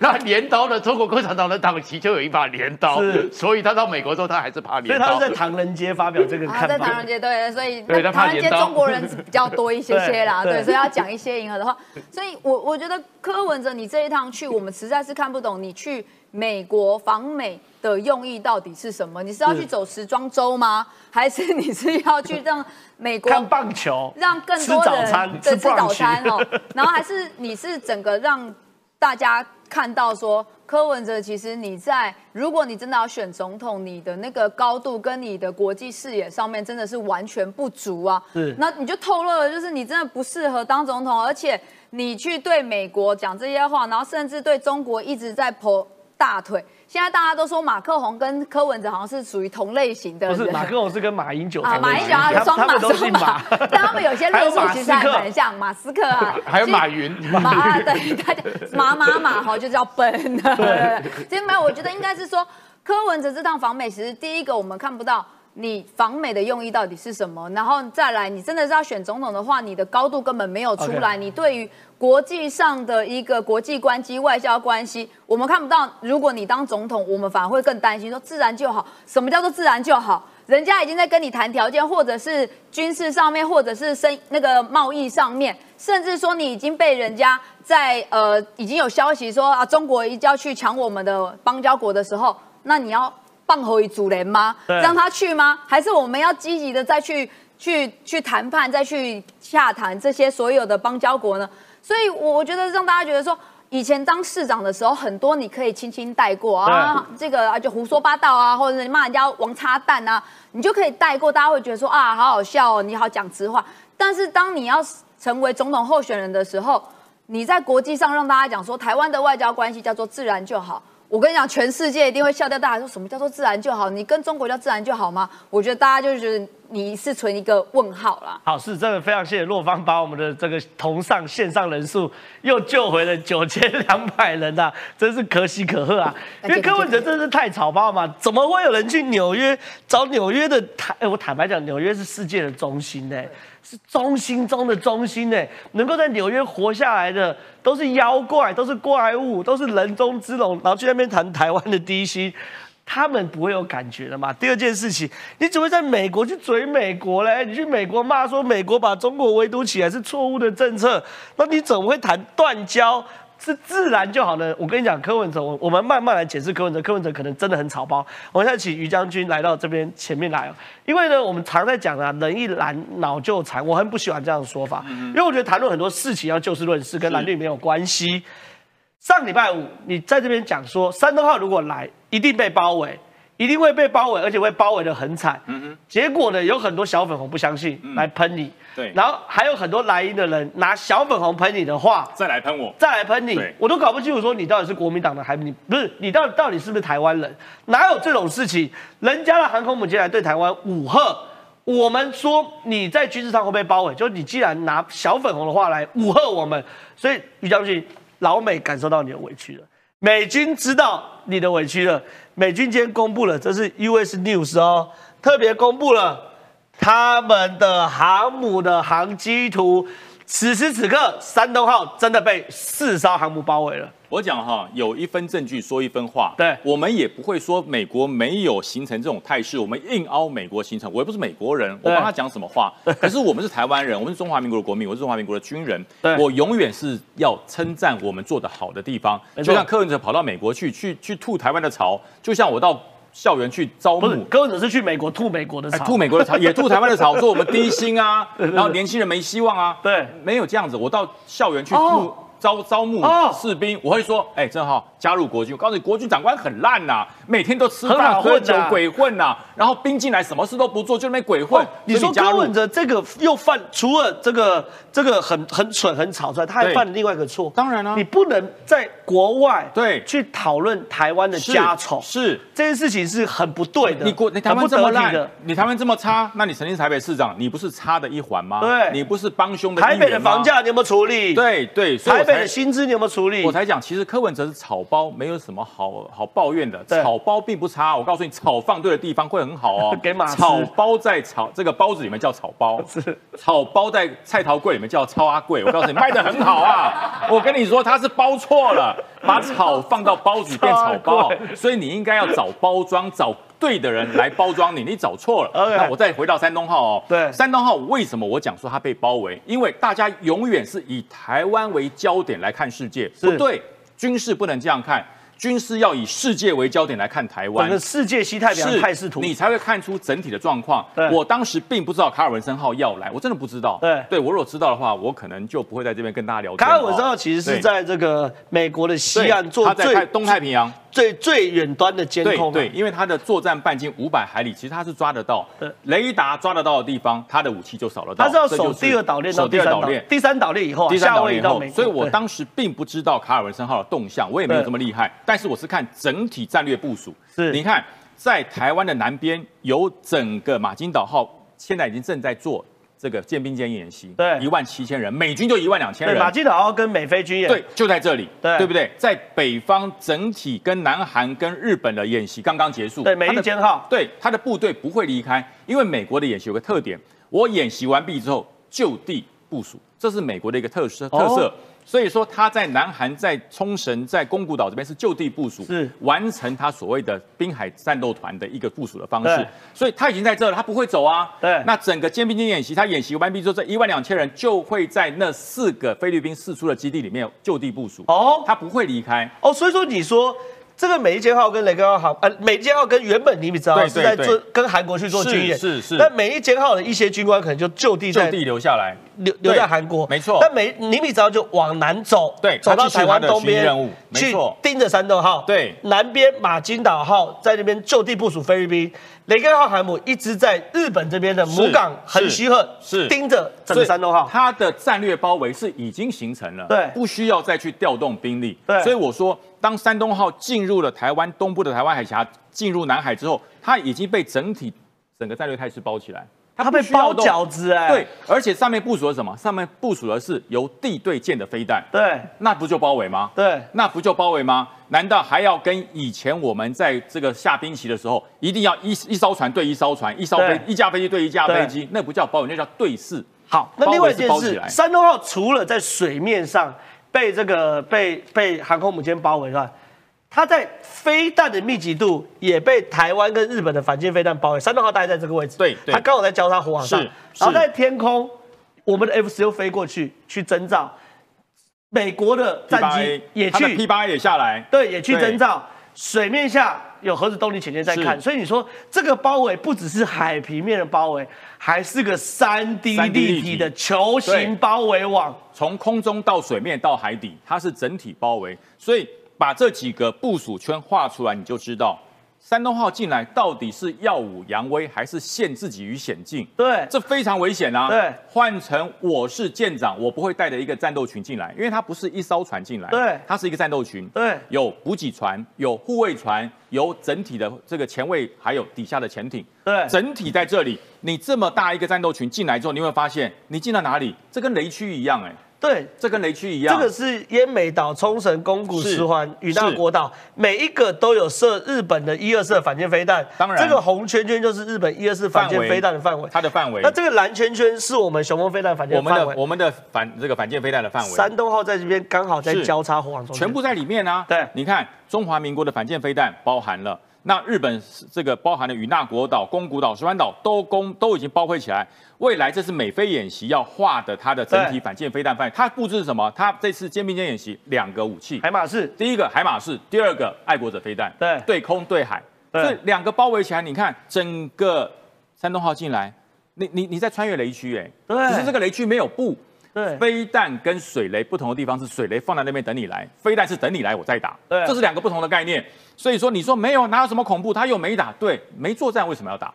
那镰刀的？中国共产党的党旗就有一把镰刀，是，所以他到美国之后，他还是怕镰刀。所以他是在唐人街发表这个看法。在唐人街，对，所以那唐人街中国人比较多一些些啦，对，所以要讲一些迎合的话。所以我我觉得柯文哲，你这一趟去，我们实在是看不懂你去美国访美的用意到底是什么？你是要去走时装周吗？还是你是要去让美国看棒球，让更多人吃早餐哦？然后还是你是整个让大家看到说，柯文哲其实你在，如果你真的要选总统，你的那个高度跟你的国际视野上面真的是完全不足啊。是，那你就透露了，就是你真的不适合当总统，而且你去对美国讲这些话，然后甚至对中国一直在泼大腿。现在大家都说马克宏跟柯文哲好像是属于同类型的，不是马克宏是跟马英九 啊，马英九啊，双马双马，但他们有些路数其实还蛮像，马斯克啊，还有马云，马对大家马马马哈就叫笨，对，其实没有，我觉得应该是说柯文哲这趟访美，其实第一个我们看不到。你访美的用意到底是什么？然后再来，你真的是要选总统的话，你的高度根本没有出来。你对于国际上的一个国际关系、外交关系，我们看不到。如果你当总统，我们反而会更担心，说自然就好。什么叫做自然就好？人家已经在跟你谈条件，或者是军事上面，或者是生那个贸易上面，甚至说你已经被人家在呃已经有消息说啊，中国一要去抢我们的邦交国的时候，那你要。放回主人吗？让他去吗？还是我们要积极的再去去去谈判，再去洽谈这些所有的邦交国呢？所以，我我觉得让大家觉得说，以前当市长的时候，很多你可以轻轻带过啊，这个啊就胡说八道啊，或者是骂人家王插蛋啊，你就可以带过，大家会觉得说啊，好好笑哦，你好讲直话。但是当你要成为总统候选人的时候，你在国际上让大家讲说，台湾的外交关系叫做自然就好。我跟你讲，全世界一定会笑掉大牙说什么叫做自然就好？你跟中国叫自然就好吗？我觉得大家就是觉得你是存一个问号啦。好，是真的非常谢谢洛方把我们的这个同上线上人数又救回了九千两百人呐，真是可喜可贺啊！因为柯文哲真是太草包嘛，怎么会有人去纽约找纽约的坦？哎，我坦白讲，纽约是世界的中心呢。是中心中的中心呢，能够在纽约活下来的都是妖怪，都是怪物，都是人中之龙。然后去那边谈台湾的低薪，他们不会有感觉的嘛？第二件事情，你只会在美国去追美国嘞？你去美国骂说美国把中国围堵起来是错误的政策，那你怎么会谈断交？是自然就好了。我跟你讲，柯文哲，我我们慢慢来解释柯文哲。柯文哲可能真的很草包。我们现在请于将军来到这边前面来。因为呢，我们常在讲啊，人一蓝脑就残，我很不喜欢这样的说法。因为我觉得谈论很多事情要就事论事，跟蓝绿没有关系。上礼拜五你在这边讲说，山东号如果来，一定被包围，一定会被包围，而且会包围的很惨。嗯哼。结果呢，有很多小粉红不相信，来喷你。对，然后还有很多莱茵的人拿小粉红喷你的话，再来喷我，再来喷你，我都搞不清楚说你到底是国民党的还你不是你到底到底是不是台湾人？哪有这种事情？人家的航空母舰来对台湾武吓，我们说你在军事上会被包围，就你既然拿小粉红的话来武吓我们，所以于将军，老美感受到你的委屈了，美军知道你的委屈了，美军今天公布了，这是 US News 哦。特别公布了他们的航母的航机图，此时此刻，山东号真的被四艘航母包围了。我讲哈，有一分证据说一分话，对我们也不会说美国没有形成这种态势，我们硬凹美国形成。我又不是美国人，我帮他讲什么话？可是我们是台湾人，我们是中华民国的国民，我是中华民国的军人，我永远是要称赞我们做的好的地方。就像柯文哲跑到美国去，去去吐台湾的槽，就像我到。校园去招募，根本是去美国吐美国的草，吐美国的草，也吐台湾的草，说我们低薪啊，然后年轻人没希望啊，对，没有这样子，我到校园去吐。招招募士兵，我会说，哎，正好加入国军。我告诉你，国军长官很烂呐，每天都吃饭喝酒鬼混呐，然后兵进来什么事都不做，就那边鬼混。你说柯文哲这个又犯，除了这个这个很很蠢很草出来，他还犯了另外一个错。当然了，你不能在国外对去讨论台湾的家丑，是这件事情是很不对的。你国你台湾这么烂，你台湾这么差，那你曾经是台北市长，你不是差的一环吗？对，你不是帮凶的。台北的房价你有没有处理？对对，台薪资你有没有？处理我才讲，其实柯文哲是草包，没有什么好好抱怨的。草包并不差，我告诉你，草放对的地方会很好哦。给马草包在草这个包子里面叫草包，是草包在菜桃柜里面叫超阿贵。我告诉你，卖的很好啊。我跟你说，他是包错了，把草放到包子变草包，所以你应该要找包装找。对的人来包装你，你找错了。那我再回到山东号哦。对，山东号为什么我讲说它被包围？因为大家永远是以台湾为焦点来看世界，不对，军事不能这样看。军事要以世界为焦点来看台湾，整个世界西太平洋态势图，你才会看出整体的状况。我当时并不知道卡尔文森号要来，我真的不知道。对，对我如果知道的话，我可能就不会在这边跟大家聊。卡尔文森号其实是在这个美国的西岸做最东太平洋最最远端的监控。对，因为它的作战半径五百海里，其实它是抓得到，雷达抓得到的地方，它的武器就扫得到。它是要守第二岛链到第三岛链，第三岛链以后，第三岛链以后，所以我当时并不知道卡尔文森号的动向，我也没有这么厉害，但是我是看。整体战略部署是，你看，在台湾的南边有整个马金岛号，现在已经正在做这个建兵间演习，对，一万七千人，美军就一万两千人。马基岛号跟美菲军演，对，就在这里，对，对不对？在北方整体跟南韩跟日本的演习刚刚结束，对，美利坚号，对，他的部队不会离开，因为美国的演习有个特点，我演习完毕之后就地部署，这是美国的一个特色特色。所以说他在南韩、在冲绳、在宫古岛这边是就地部署，是完成他所谓的滨海战斗团的一个部署的方式。所以他已经在这了，他不会走啊。对。那整个歼兵舰演习，他演习完毕之后，这一万两千人就会在那四个菲律宾四出的基地里面就地部署。哦。他不会离开。哦，所以说你说。这个美利坚号跟雷根号航，呃，美利坚号跟原本尼米兹号是在做跟韩国去做军演，是是。但美利坚号的一些军官可能就就地就地留下来，留留在韩国，没错。但美尼米兹号就往南走，对，走到台湾东边，去盯着山东号，对。南边马金岛号在那边就地部署菲律宾，雷根号航母一直在日本这边的母港横须贺是盯着整个山东号，它的战略包围是已经形成了，对，不需要再去调动兵力，对。所以我说。当山东号进入了台湾东部的台湾海峡，进入南海之后，它已经被整体整个战略态势包起来，它被包饺子哎。对，而且上面部署了什么？上面部署的是由地对舰的飞弹。对，那不就包围吗？对，那不就包围吗？难道还要跟以前我们在这个下兵棋的时候，一定要一一艘船对一艘船，一艘飞一架飞机对一架飞机？那不叫包围，那叫对视。好，那另外一件事，山东号除了在水面上。被这个被被航空母舰包围，是吧？它在飞弹的密集度也被台湾跟日本的反舰飞弹包围。山东号大概在这个位置，对，它刚好在交叉火网上。然后在天空，我们的 F 十六飞过去去征兆，美国的战机也去 P 八也下来，对，也去征兆。水面下有核子动力潜舰在看，所以你说这个包围不只是海平面的包围，还是个三 D 立体的球形包围网。从空中到水面到海底，它是整体包围，所以把这几个部署圈画出来，你就知道山东号进来到底是耀武扬威，还是陷自己于险境？对，这非常危险啊！对，换成我是舰长，我不会带着一个战斗群进来，因为它不是一艘船进来，对，它是一个战斗群，对，有补给船，有护卫船，有整体的这个前卫，还有底下的潜艇，对，整体在这里。你这么大一个战斗群进来之后，你会发现你进到哪里，这跟雷区一样，哎。对，这跟雷区一样。这个是烟美岛、冲绳、宫古、石环、与那国岛，每一个都有设日本的一二四反舰飞弹。当然，这个红圈圈就是日本一二四反舰飞弹的范围。它的范围。那这个蓝圈圈是我们雄风飞弹反舰范围。我们的反这个反舰飞弹的范围。山东号在这边刚好在交叉火网中，全部在里面啊。对，你看中华民国的反舰飞弹包含了。那日本这个包含了与那国岛、宫古岛、石湾岛都攻都已经包围起来。未来这是美菲演习要画的它的整体反舰飞弹范围。它布置是什么？它这次肩并肩演习两个武器，海马式，第一个海马式，第二个爱国者飞弹。对，对空对海，所以两个包围起来。你看整个山东号进来，你你你在穿越雷区，哎，对，只是这个雷区没有布。对，飞弹跟水雷不同的地方是水雷放在那边等你来，飞弹是等你来我再打。对，这是两个不同的概念。所以说你说没有哪有什么恐怖，他又没打，对，没作战为什么要打？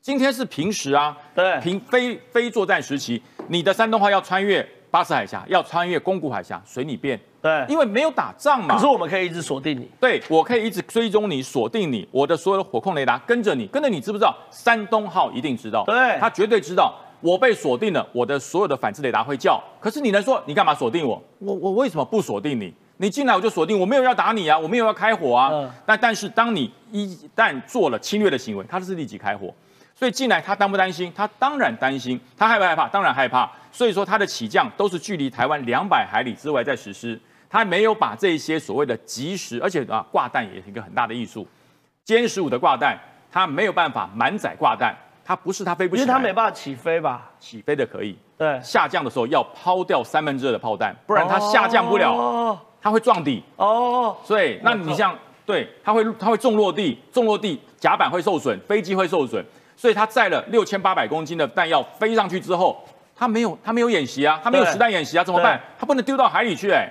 今天是平时啊，对，平非非作战时期，你的山东号要穿越巴士海峡，要穿越宫古海峡，随你便。对，因为没有打仗嘛。可是我们可以一直锁定你。对，我可以一直追踪你，锁定你，我的所有的火控雷达跟着你，跟着你知不知道？山东号一定知道，对，他绝对知道。我被锁定了，我的所有的反制雷达会叫。可是你能说你干嘛锁定我？我我为什么不锁定你？你进来我就锁定，我没有要打你啊，我没有要开火啊。那但是当你一旦做了侵略的行为，他是立即开火。所以进来他担不担心？他当然担心。他害不害怕？当然害怕。所以说他的起降都是距离台湾两百海里之外在实施。他没有把这些所谓的及时，而且啊挂弹也是一个很大的艺术。歼十五的挂弹，它没有办法满载挂弹。它不是它飞不起来，因为它没办法起飞吧？起飞的可以，对。下降的时候要抛掉三分之二的炮弹，不然它下降不了，它会撞底。哦。所以，那你像对，它会它会重落地，重落地甲板会受损，飞机会受损。所以它载了六千八百公斤的弹药飞上去之后，它没有它没有演习啊，它没有实弹演习啊，怎么办？它不能丢到海里去哎。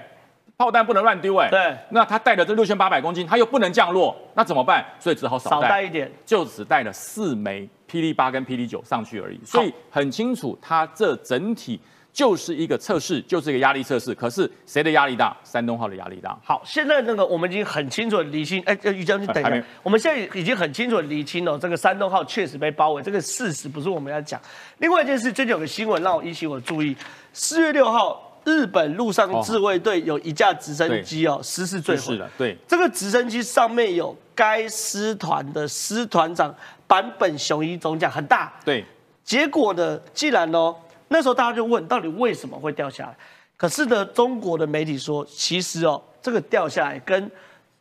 炮弹不能乱丢哎，对，那他带的这六千八百公斤，他又不能降落，那怎么办？所以只好少带一点，就只带了四枚霹雳八跟霹雳九上去而已。所以很清楚，他这整体就是一个测试，就是一个压力测试。可是谁的压力大？山东号的压力大。好，现在那个我们已经很清楚的厘清，哎，于将军等一下，我们现在已经很清楚的厘清了，这个山东号确实被包围，这个事实不是我们要讲。另外一件事，最近有个新闻让我引起我注意，四月六号。日本陆上自卫队有一架直升机哦，失事坠毁。对，这个直升机上面有该师团的师团长坂本雄一中将，很大。对，结果呢，既然哦，那时候大家就问，到底为什么会掉下来？可是呢，中国的媒体说，其实哦，这个掉下来跟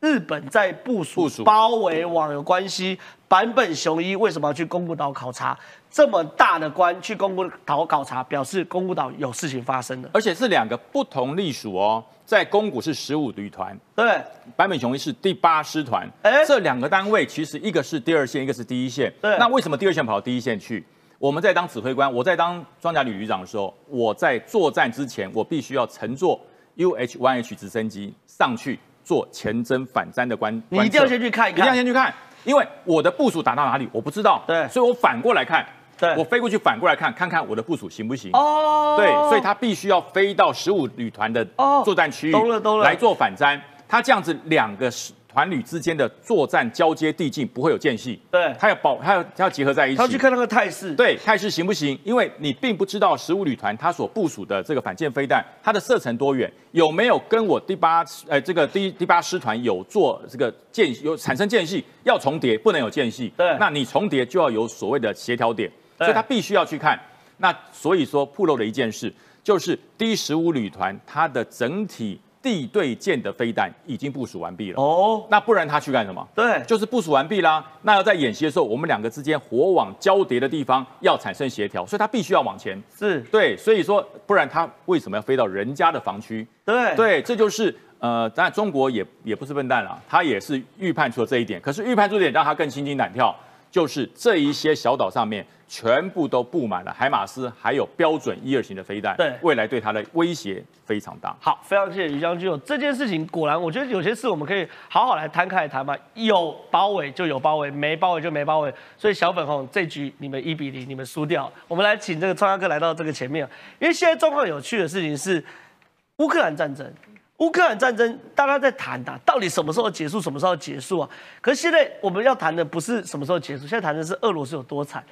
日本在部署包围网有关系。坂本雄一为什么要去宫古岛考察？这么大的官去宫古岛考察，表示宫古岛有事情发生了，而且是两个不同隶属哦，在宫古是十五旅团，对，坂本雄一是第八师团，哎，这两个单位其实一个是第二线，一个是第一线，对，那为什么第二线跑到第一线去？我们在当指挥官，我在当装甲旅旅长的时候，我在作战之前，我必须要乘坐 UH-1H 直升机上去做前征反战的观，你一定要先去看一看，一定要先去看，因为我的部署打到哪里我不知道，对，所以我反过来看。对，我飞过去，反过来看，看看我的部署行不行？哦，对，所以他必须要飞到十五旅团的作战区域，来做反战。他这样子两个团旅之间的作战交接递进不会有间隙。对，他要保，他要他要结合在一起。他去看那个态势，对，态势行不行？因为你并不知道十五旅团他所部署的这个反舰飞弹，它的射程多远，有没有跟我第八呃这个第第八师团有做这个间有产生间隙，要重叠不能有间隙。对，那你重叠就要有所谓的协调点。所以他必须要去看，那所以说铺漏的一件事，就是第十五旅团它的整体地对舰的飞弹已经部署完毕了。哦，那不然他去干什么？对，就是部署完毕啦。那要在演习的时候，我们两个之间火网交叠的地方要产生协调，所以他必须要往前。是，对，所以说不然他为什么要飞到人家的防区？对，对，这就是呃，当然中国也也不是笨蛋了，他也是预判出了这一点。可是预判出这点让他更心惊胆跳，就是这一些小岛上面。全部都布满了海马斯，还有标准一二型的飞弹，对，未来对它的威胁非常大。好，非常谢谢于将军。这件事情果然，我觉得有些事我们可以好好来摊开来谈嘛。有包围就有包围，没包围就没包围。所以小粉红这局你们一比零，你们输掉。我们来请这个创亚哥来到这个前面，因为现在状况有趣的事情是乌克兰战争。乌克兰战争大家在谈啊，到底什么时候结束，什么时候结束啊？可是现在我们要谈的不是什么时候结束，现在谈的是俄罗斯有多惨。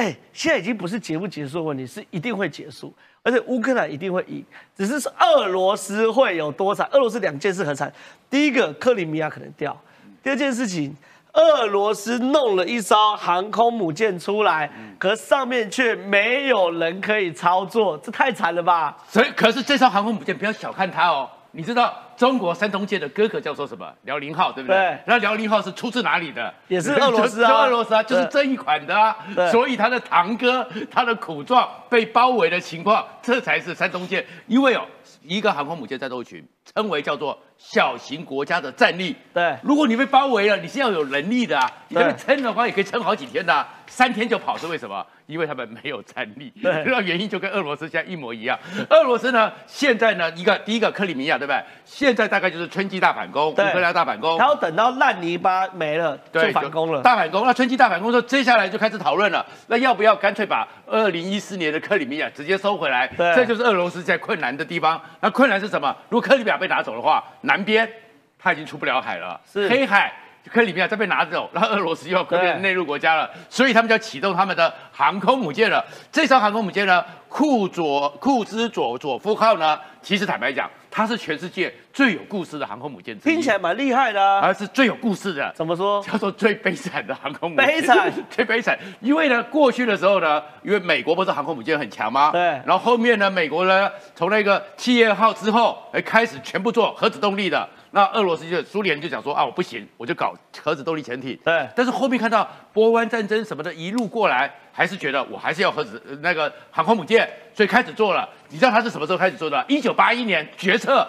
哎，现在已经不是结不结束的问题，是一定会结束，而且乌克兰一定会赢，只是说俄罗斯会有多惨。俄罗斯两件事很惨，第一个克里米亚可能掉，第二件事情，俄罗斯弄了一艘航空母舰出来，可上面却没有人可以操作，这太惨了吧？所以，可是这艘航空母舰不要小看它哦。你知道中国山东舰的哥哥叫做什么？辽宁号，对不对？对。那辽宁号是出自哪里的？也是俄罗斯啊，就俄罗斯啊，就是这一款的啊。所以他的堂哥，他的苦状被包围的情况，这才是山东舰。因为哦，一个航空母舰战斗群称为叫做小型国家的战力。对。如果你被包围了，你是要有能力的啊。你被撑的话，也可以撑好几天的，三天就跑是为什么？因为他们没有战力，对，那原因就跟俄罗斯现在一模一样。俄罗斯呢，现在呢，一个第一个克里米亚，对不对？现在大概就是春季大反攻，乌克兰大反攻，然后等到烂泥巴没了就反攻了。大反攻，那春季大反攻之后，接下来就开始讨论了，那要不要干脆把二零一四年的克里米亚直接收回来？对，这就是俄罗斯在困难的地方。那困难是什么？如果克里米亚被拿走的话，南边他已经出不了海了，是黑海。克里米亚再被拿走，然后俄罗斯又要变内陆国家了，所以他们就要启动他们的航空母舰了。这艘航空母舰呢，库佐库兹佐佐夫号呢，其实坦白讲，它是全世界最有故事的航空母舰，听起来蛮厉害的，而是最有故事的。怎么说？叫做最悲惨的航空母舰。悲惨，最悲惨。因为呢，过去的时候呢，因为美国不是航空母舰很强吗？对。然后后面呢，美国呢，从那个企业号之后，哎，开始全部做核子动力的。那俄罗斯就苏联就讲说啊，我不行，我就搞核子动力潜艇。对，但是后面看到波湾战争什么的一路过来，还是觉得我还是要核子那个航空母舰，所以开始做了。你知道他是什么时候开始做的？一九八一年决策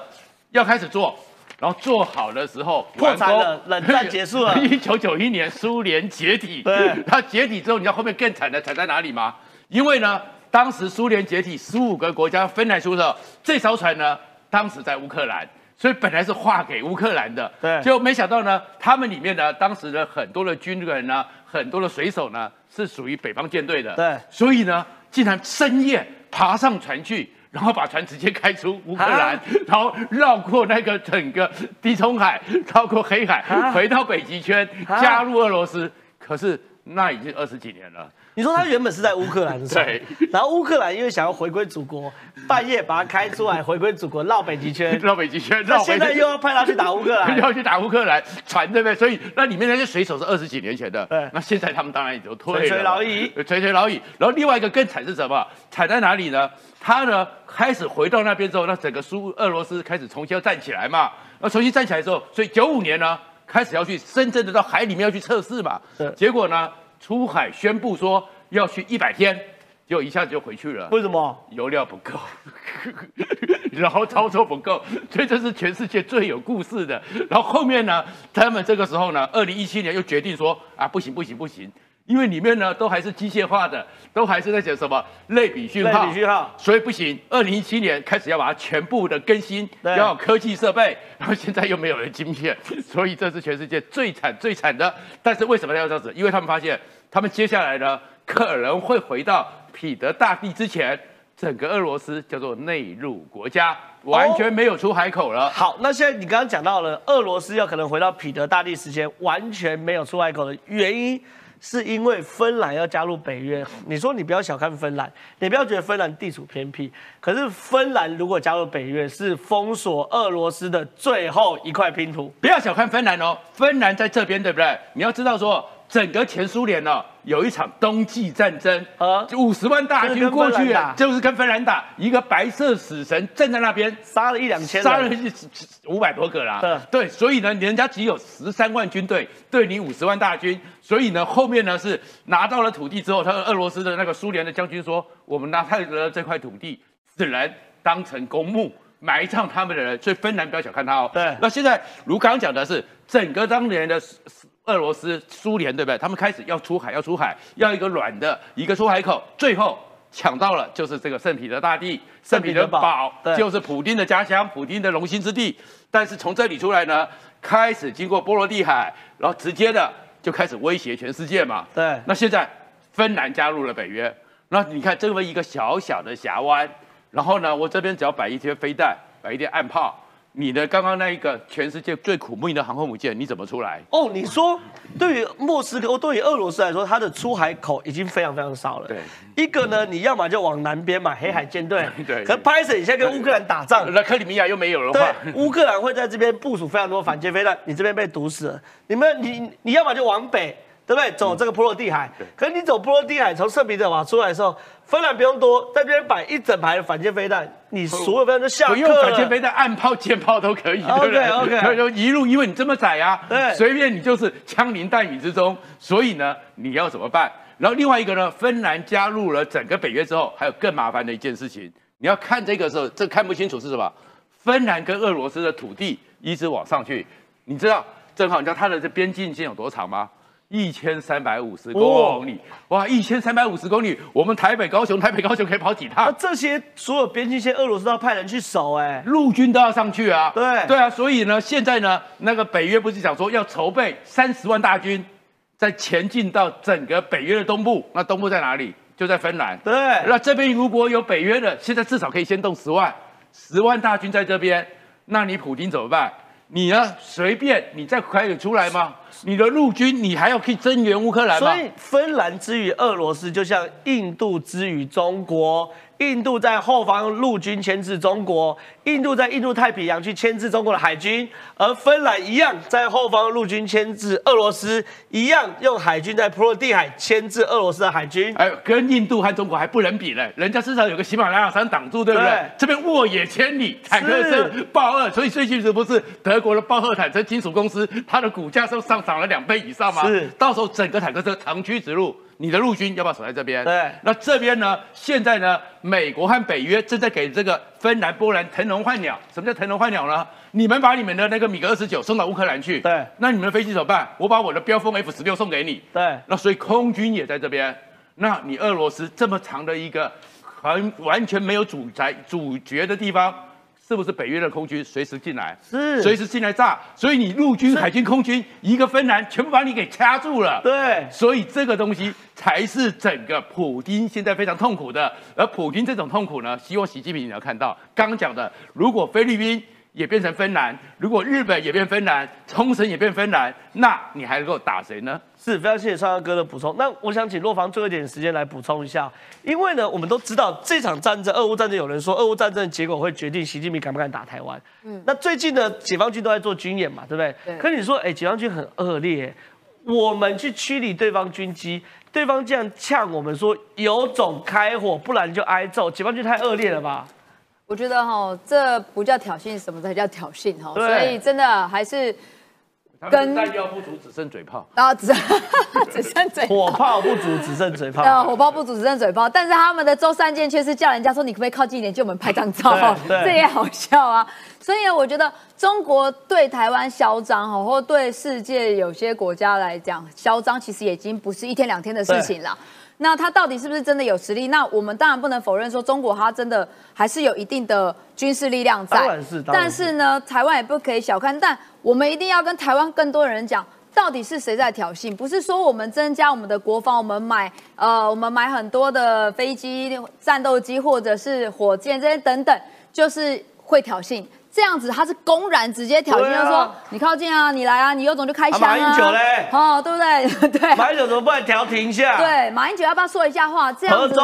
要开始做，然后做好的时候破产了，冷战结束了。一九九一年苏联解体，对，它解体之后，你知道后面更惨的惨在哪里吗？因为呢，当时苏联解体，十五个国家分来出的这艘船呢，当时在乌克兰。所以本来是划给乌克兰的，对，就没想到呢，他们里面呢，当时的很多的军人呢，很多的水手呢，是属于北方舰队的，对，所以呢，竟然深夜爬上船去，然后把船直接开出乌克兰，然后绕过那个整个地中海，绕过黑海，回到北极圈，加入俄罗斯。可是那已经二十几年了。你说他原本是在乌克兰的时候，然后乌克兰因为想要回归祖国，半夜把他开出来回归祖国，绕北极圈，绕北极圈，绕现在又要派他去打乌克兰，又 要去打乌克兰，船对不对？所以那里面那些水手是二十几年前的，对，那现在他们当然也就退了，垂垂老矣，垂垂老矣。然后另外一个更惨是什么？惨在哪里呢？他呢开始回到那边之后，那整个苏俄罗斯开始重新要站起来嘛。那重新站起来之后，所以九五年呢开始要去深圳的到海里面要去测试嘛，结果呢？出海宣布说要去一百天，结果一下子就回去了。为什么？油料不够，然后操作不够，所以这是全世界最有故事的。然后后面呢，他们这个时候呢，二零一七年又决定说啊，不行不行不行，因为里面呢都还是机械化的，都还是在讲什么类比讯号，类比讯号，所以不行。二零一七年开始要把它全部的更新，要有科技设备，然后现在又没有了晶片，所以这是全世界最惨最惨的。但是为什么要这样子？因为他们发现。他们接下来呢，可能会回到彼得大帝之前，整个俄罗斯叫做内陆国家，完全没有出海口了。好，那现在你刚刚讲到了，俄罗斯要可能回到彼得大帝时间，完全没有出海口的原因，是因为芬兰要加入北约。你说你不要小看芬兰，你不要觉得芬兰地处偏僻，可是芬兰如果加入北约，是封锁俄罗斯的最后一块拼图。不要小看芬兰哦，芬兰在这边，对不对？你要知道说。整个前苏联呢，有一场冬季战争，啊，五十万大军过去啊，就是跟芬兰打，一个白色死神站在那边，杀了一两千，杀了五百多个啦，对，所以呢，人家只有十三万军队，对你五十万大军，所以呢，后面呢是拿到了土地之后，他俄罗斯的那个苏联的将军说，我们拿他的这块土地，只能当成公墓埋葬他们的人，所以芬兰不要小看他哦。对，那现在如刚刚讲的是，整个当年的。俄罗斯、苏联，对不对？他们开始要出海，要出海，要一个软的一个出海口，最后抢到了就是这个圣彼得大帝、圣彼得堡，就是普京的家乡，普京的龙兴之地。但是从这里出来呢，开始经过波罗的海，然后直接的就开始威胁全世界嘛。对。那现在芬兰加入了北约，那你看这么一个小小的峡湾，然后呢，我这边只要摆一些飞弹，摆一点暗炮。你的刚刚那一个全世界最苦命的航空母舰，你怎么出来？哦，你说对于莫斯科，对于俄罗斯来说，它的出海口已经非常非常少了。对，一个呢，你要么就往南边嘛，黑海舰队。对。可拍摄你现在跟乌克兰打仗，那克里米亚又没有了。对，乌克兰会在这边部署非常多反舰飞弹，你这边被堵死了。你们，你你要么就往北，对不对？走这个波罗的海。可是你走波罗的海，从圣彼得堡出来的时候。芬兰不用多，在这边摆一整排的反舰飞弹，你所有飞弹都下课了。不用反舰飞弹，暗炮、舰炮都可以，对不对？OK，就一路，因为你这么窄啊，对，随便你就是枪林弹雨之中。所以呢，你要怎么办？然后另外一个呢，芬兰加入了整个北约之后，还有更麻烦的一件事情，你要看这个时候，这看不清楚是什么？芬兰跟俄罗斯的土地一直往上去，你知道，正好你知道它的这边境线有多长吗？一千三百五十公里，哇！一千三百五十公里，我们台北、高雄、台北、高雄可以跑几趟？这些所有边境线，俄罗斯都要派人去守，哎，陆军都要上去啊。对对啊，所以呢，现在呢，那个北约不是讲说要筹备三十万大军，在前进到整个北约的东部。那东部在哪里？就在芬兰。对。那这边如果有北约的，现在至少可以先动十万，十万大军在这边，那你普京怎么办？你呢？随便你再可以出来吗？你的陆军，你还要去增援乌克兰吗？所以，芬兰之于俄罗斯，就像印度之于中国。印度在后方陆军牵制中国，印度在印度太平洋去牵制中国的海军，而芬兰一样在后方陆军牵制俄罗斯，一样用海军在波罗的海牵制俄罗斯的海军。哎，跟印度和中国还不能比呢，人家至少有个喜马拉雅山挡住，对不对？这边沃野千里，坦克是豹二，所以最近是不是德国的豹二坦克金属公司，它的股价是上涨了两倍以上吗？是，到时候整个坦克车长驱直入。你的陆军要不要守在这边？对，那这边呢？现在呢？美国和北约正在给这个芬兰、波兰腾笼换鸟。什么叫腾笼换鸟呢？你们把你们的那个米格二十九送到乌克兰去，对，那你们的飞机怎么办？我把我的标风 F 十六送给你，对，那所以空军也在这边。那你俄罗斯这么长的一个很完全没有主宰主角的地方。是不是北约的空军随时进来？是，随时进来炸。所以你陆军、海军、空军一个芬兰全部把你给掐住了。对，所以这个东西才是整个普京现在非常痛苦的。而普京这种痛苦呢，希望习近平你要看到，刚讲的，如果菲律宾。也变成芬兰，如果日本也变芬兰，冲绳也变芬兰，那你还能够打谁呢？是非常谢谢川哥哥的补充。那我想请洛房最后一点时间来补充一下，因为呢，我们都知道这场战争，俄乌战争，有人说俄乌战争的结果会决定习近平敢不敢打台湾。嗯，那最近呢，解放军都在做军演嘛，对不对？对。可你说，哎，解放军很恶劣，我们去驱离对方军机，对方这样呛我们说有种开火，不然就挨揍，解放军太恶劣了吧？我觉得哈，这不叫挑衅，什么才叫挑衅哈？所以真的还是跟弹药不足，只剩嘴炮。啊，只 只剩嘴火炮不足，只剩嘴炮。呃，火炮不足，只剩嘴炮。但是他们的周三健却是叫人家说，你可不可以靠近一点，借我们拍张照？这也好笑啊。所以，我觉得中国对台湾嚣张哈，或对世界有些国家来讲嚣张，其实已经不是一天两天的事情了。那他到底是不是真的有实力？那我们当然不能否认说中国他真的还是有一定的军事力量在。当然是，但是呢，台湾也不可以小看。但我们一定要跟台湾更多的人讲，到底是谁在挑衅？不是说我们增加我们的国防，我们买呃，我们买很多的飞机、战斗机或者是火箭这些等等，就是会挑衅。这样子他是公然直接挑衅，他说你靠近啊，你来啊，你有种就开枪啊。马英九嘞，哦，对不对？对。马英九怎么不调停一下？对，马英九要不要说一下话？这样子，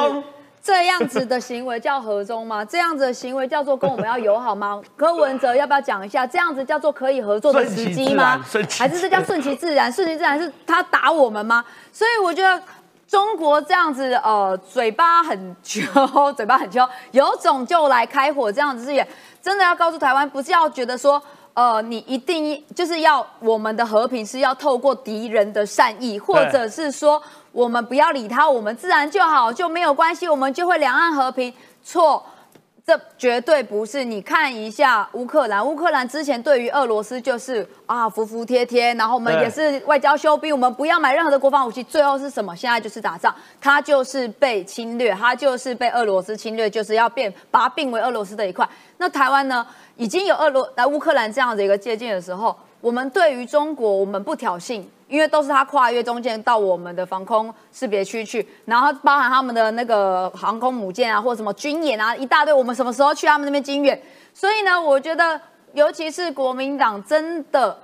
这样子的行为叫和中吗？这样子的行为叫做跟我们要友好吗？柯文哲要不要讲一下？这样子叫做可以合作的时机吗？还是这叫顺其自然？顺其自然是他打我们吗？所以我觉得中国这样子，呃，嘴巴很揪，嘴巴很揪，有种就来开火，这样子也。真的要告诉台湾，不是要觉得说，呃，你一定就是要我们的和平是要透过敌人的善意，或者是说我们不要理他，我们自然就好，就没有关系，我们就会两岸和平。错，这绝对不是。你看一下乌克兰，乌克兰之前对于俄罗斯就是啊服服帖帖，然后我们也是外交修兵，我们不要买任何的国防武器。最后是什么？现在就是打仗，他就是被侵略，他就是被俄罗斯侵略，就是要变把它并为俄罗斯的一块。那台湾呢，已经有俄罗来乌克兰这样的一个接近的时候，我们对于中国，我们不挑衅。因为都是他跨越中间到我们的防空识别区去，然后包含他们的那个航空母舰啊，或者什么军演啊，一大堆。我们什么时候去他们那边军演？所以呢，我觉得，尤其是国民党，真的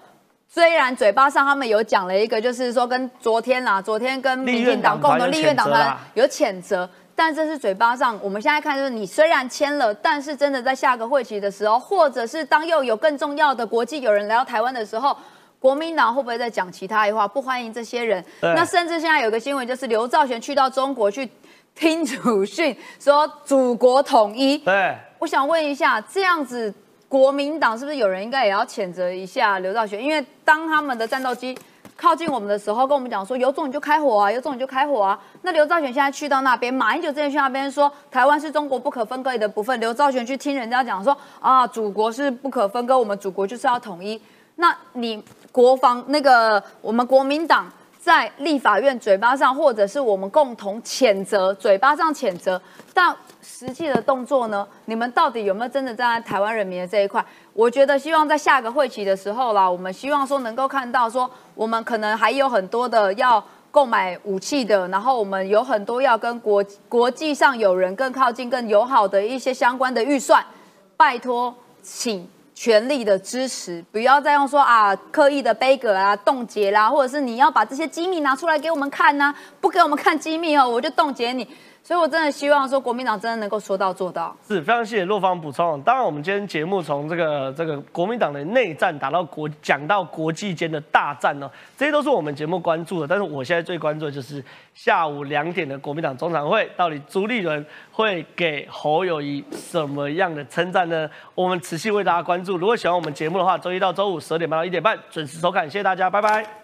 虽然嘴巴上他们有讲了一个，就是说跟昨天啦，昨天跟民进党共同立院党团有谴责，但这是嘴巴上。我们现在看就是，你虽然签了，但是真的在下个会期的时候，或者是当又有更重要的国际友人来到台湾的时候。国民党会不会再讲其他的话？不欢迎这些人。那甚至现在有个新闻，就是刘兆玄去到中国去听祖训，说祖国统一。对，我想问一下，这样子国民党是不是有人应该也要谴责一下刘兆玄？因为当他们的战斗机靠近我们的时候，跟我们讲说有种你就开火啊，有种你就开火啊。那刘兆玄现在去到那边，马英九之前去那边说台湾是中国不可分割的一部分，刘兆玄去听人家讲说啊，祖国是不可分割，我们祖国就是要统一。那你？国防那个，我们国民党在立法院嘴巴上，或者是我们共同谴责，嘴巴上谴责，但实际的动作呢？你们到底有没有真的站在台湾人民的这一块？我觉得希望在下个会期的时候啦，我们希望说能够看到说，我们可能还有很多的要购买武器的，然后我们有很多要跟国国际上有人更靠近、更友好的一些相关的预算，拜托，请。全力的支持，不要再用说啊刻意的背格啊冻结啦，或者是你要把这些机密拿出来给我们看呢？不给我们看机密哦，我就冻结你。所以，我真的希望说，国民党真的能够说到做到。是非常谢谢洛方补充。当然，我们今天节目从这个这个国民党的内战打到国，讲到国际间的大战呢，这些都是我们节目关注的。但是，我现在最关注的就是下午两点的国民党中常会，到底朱立伦会给侯友谊什么样的称赞呢？我们持续为大家关注。如果喜欢我们节目的话，周一到周五十二点半到一点半准时收看。谢谢大家，拜拜。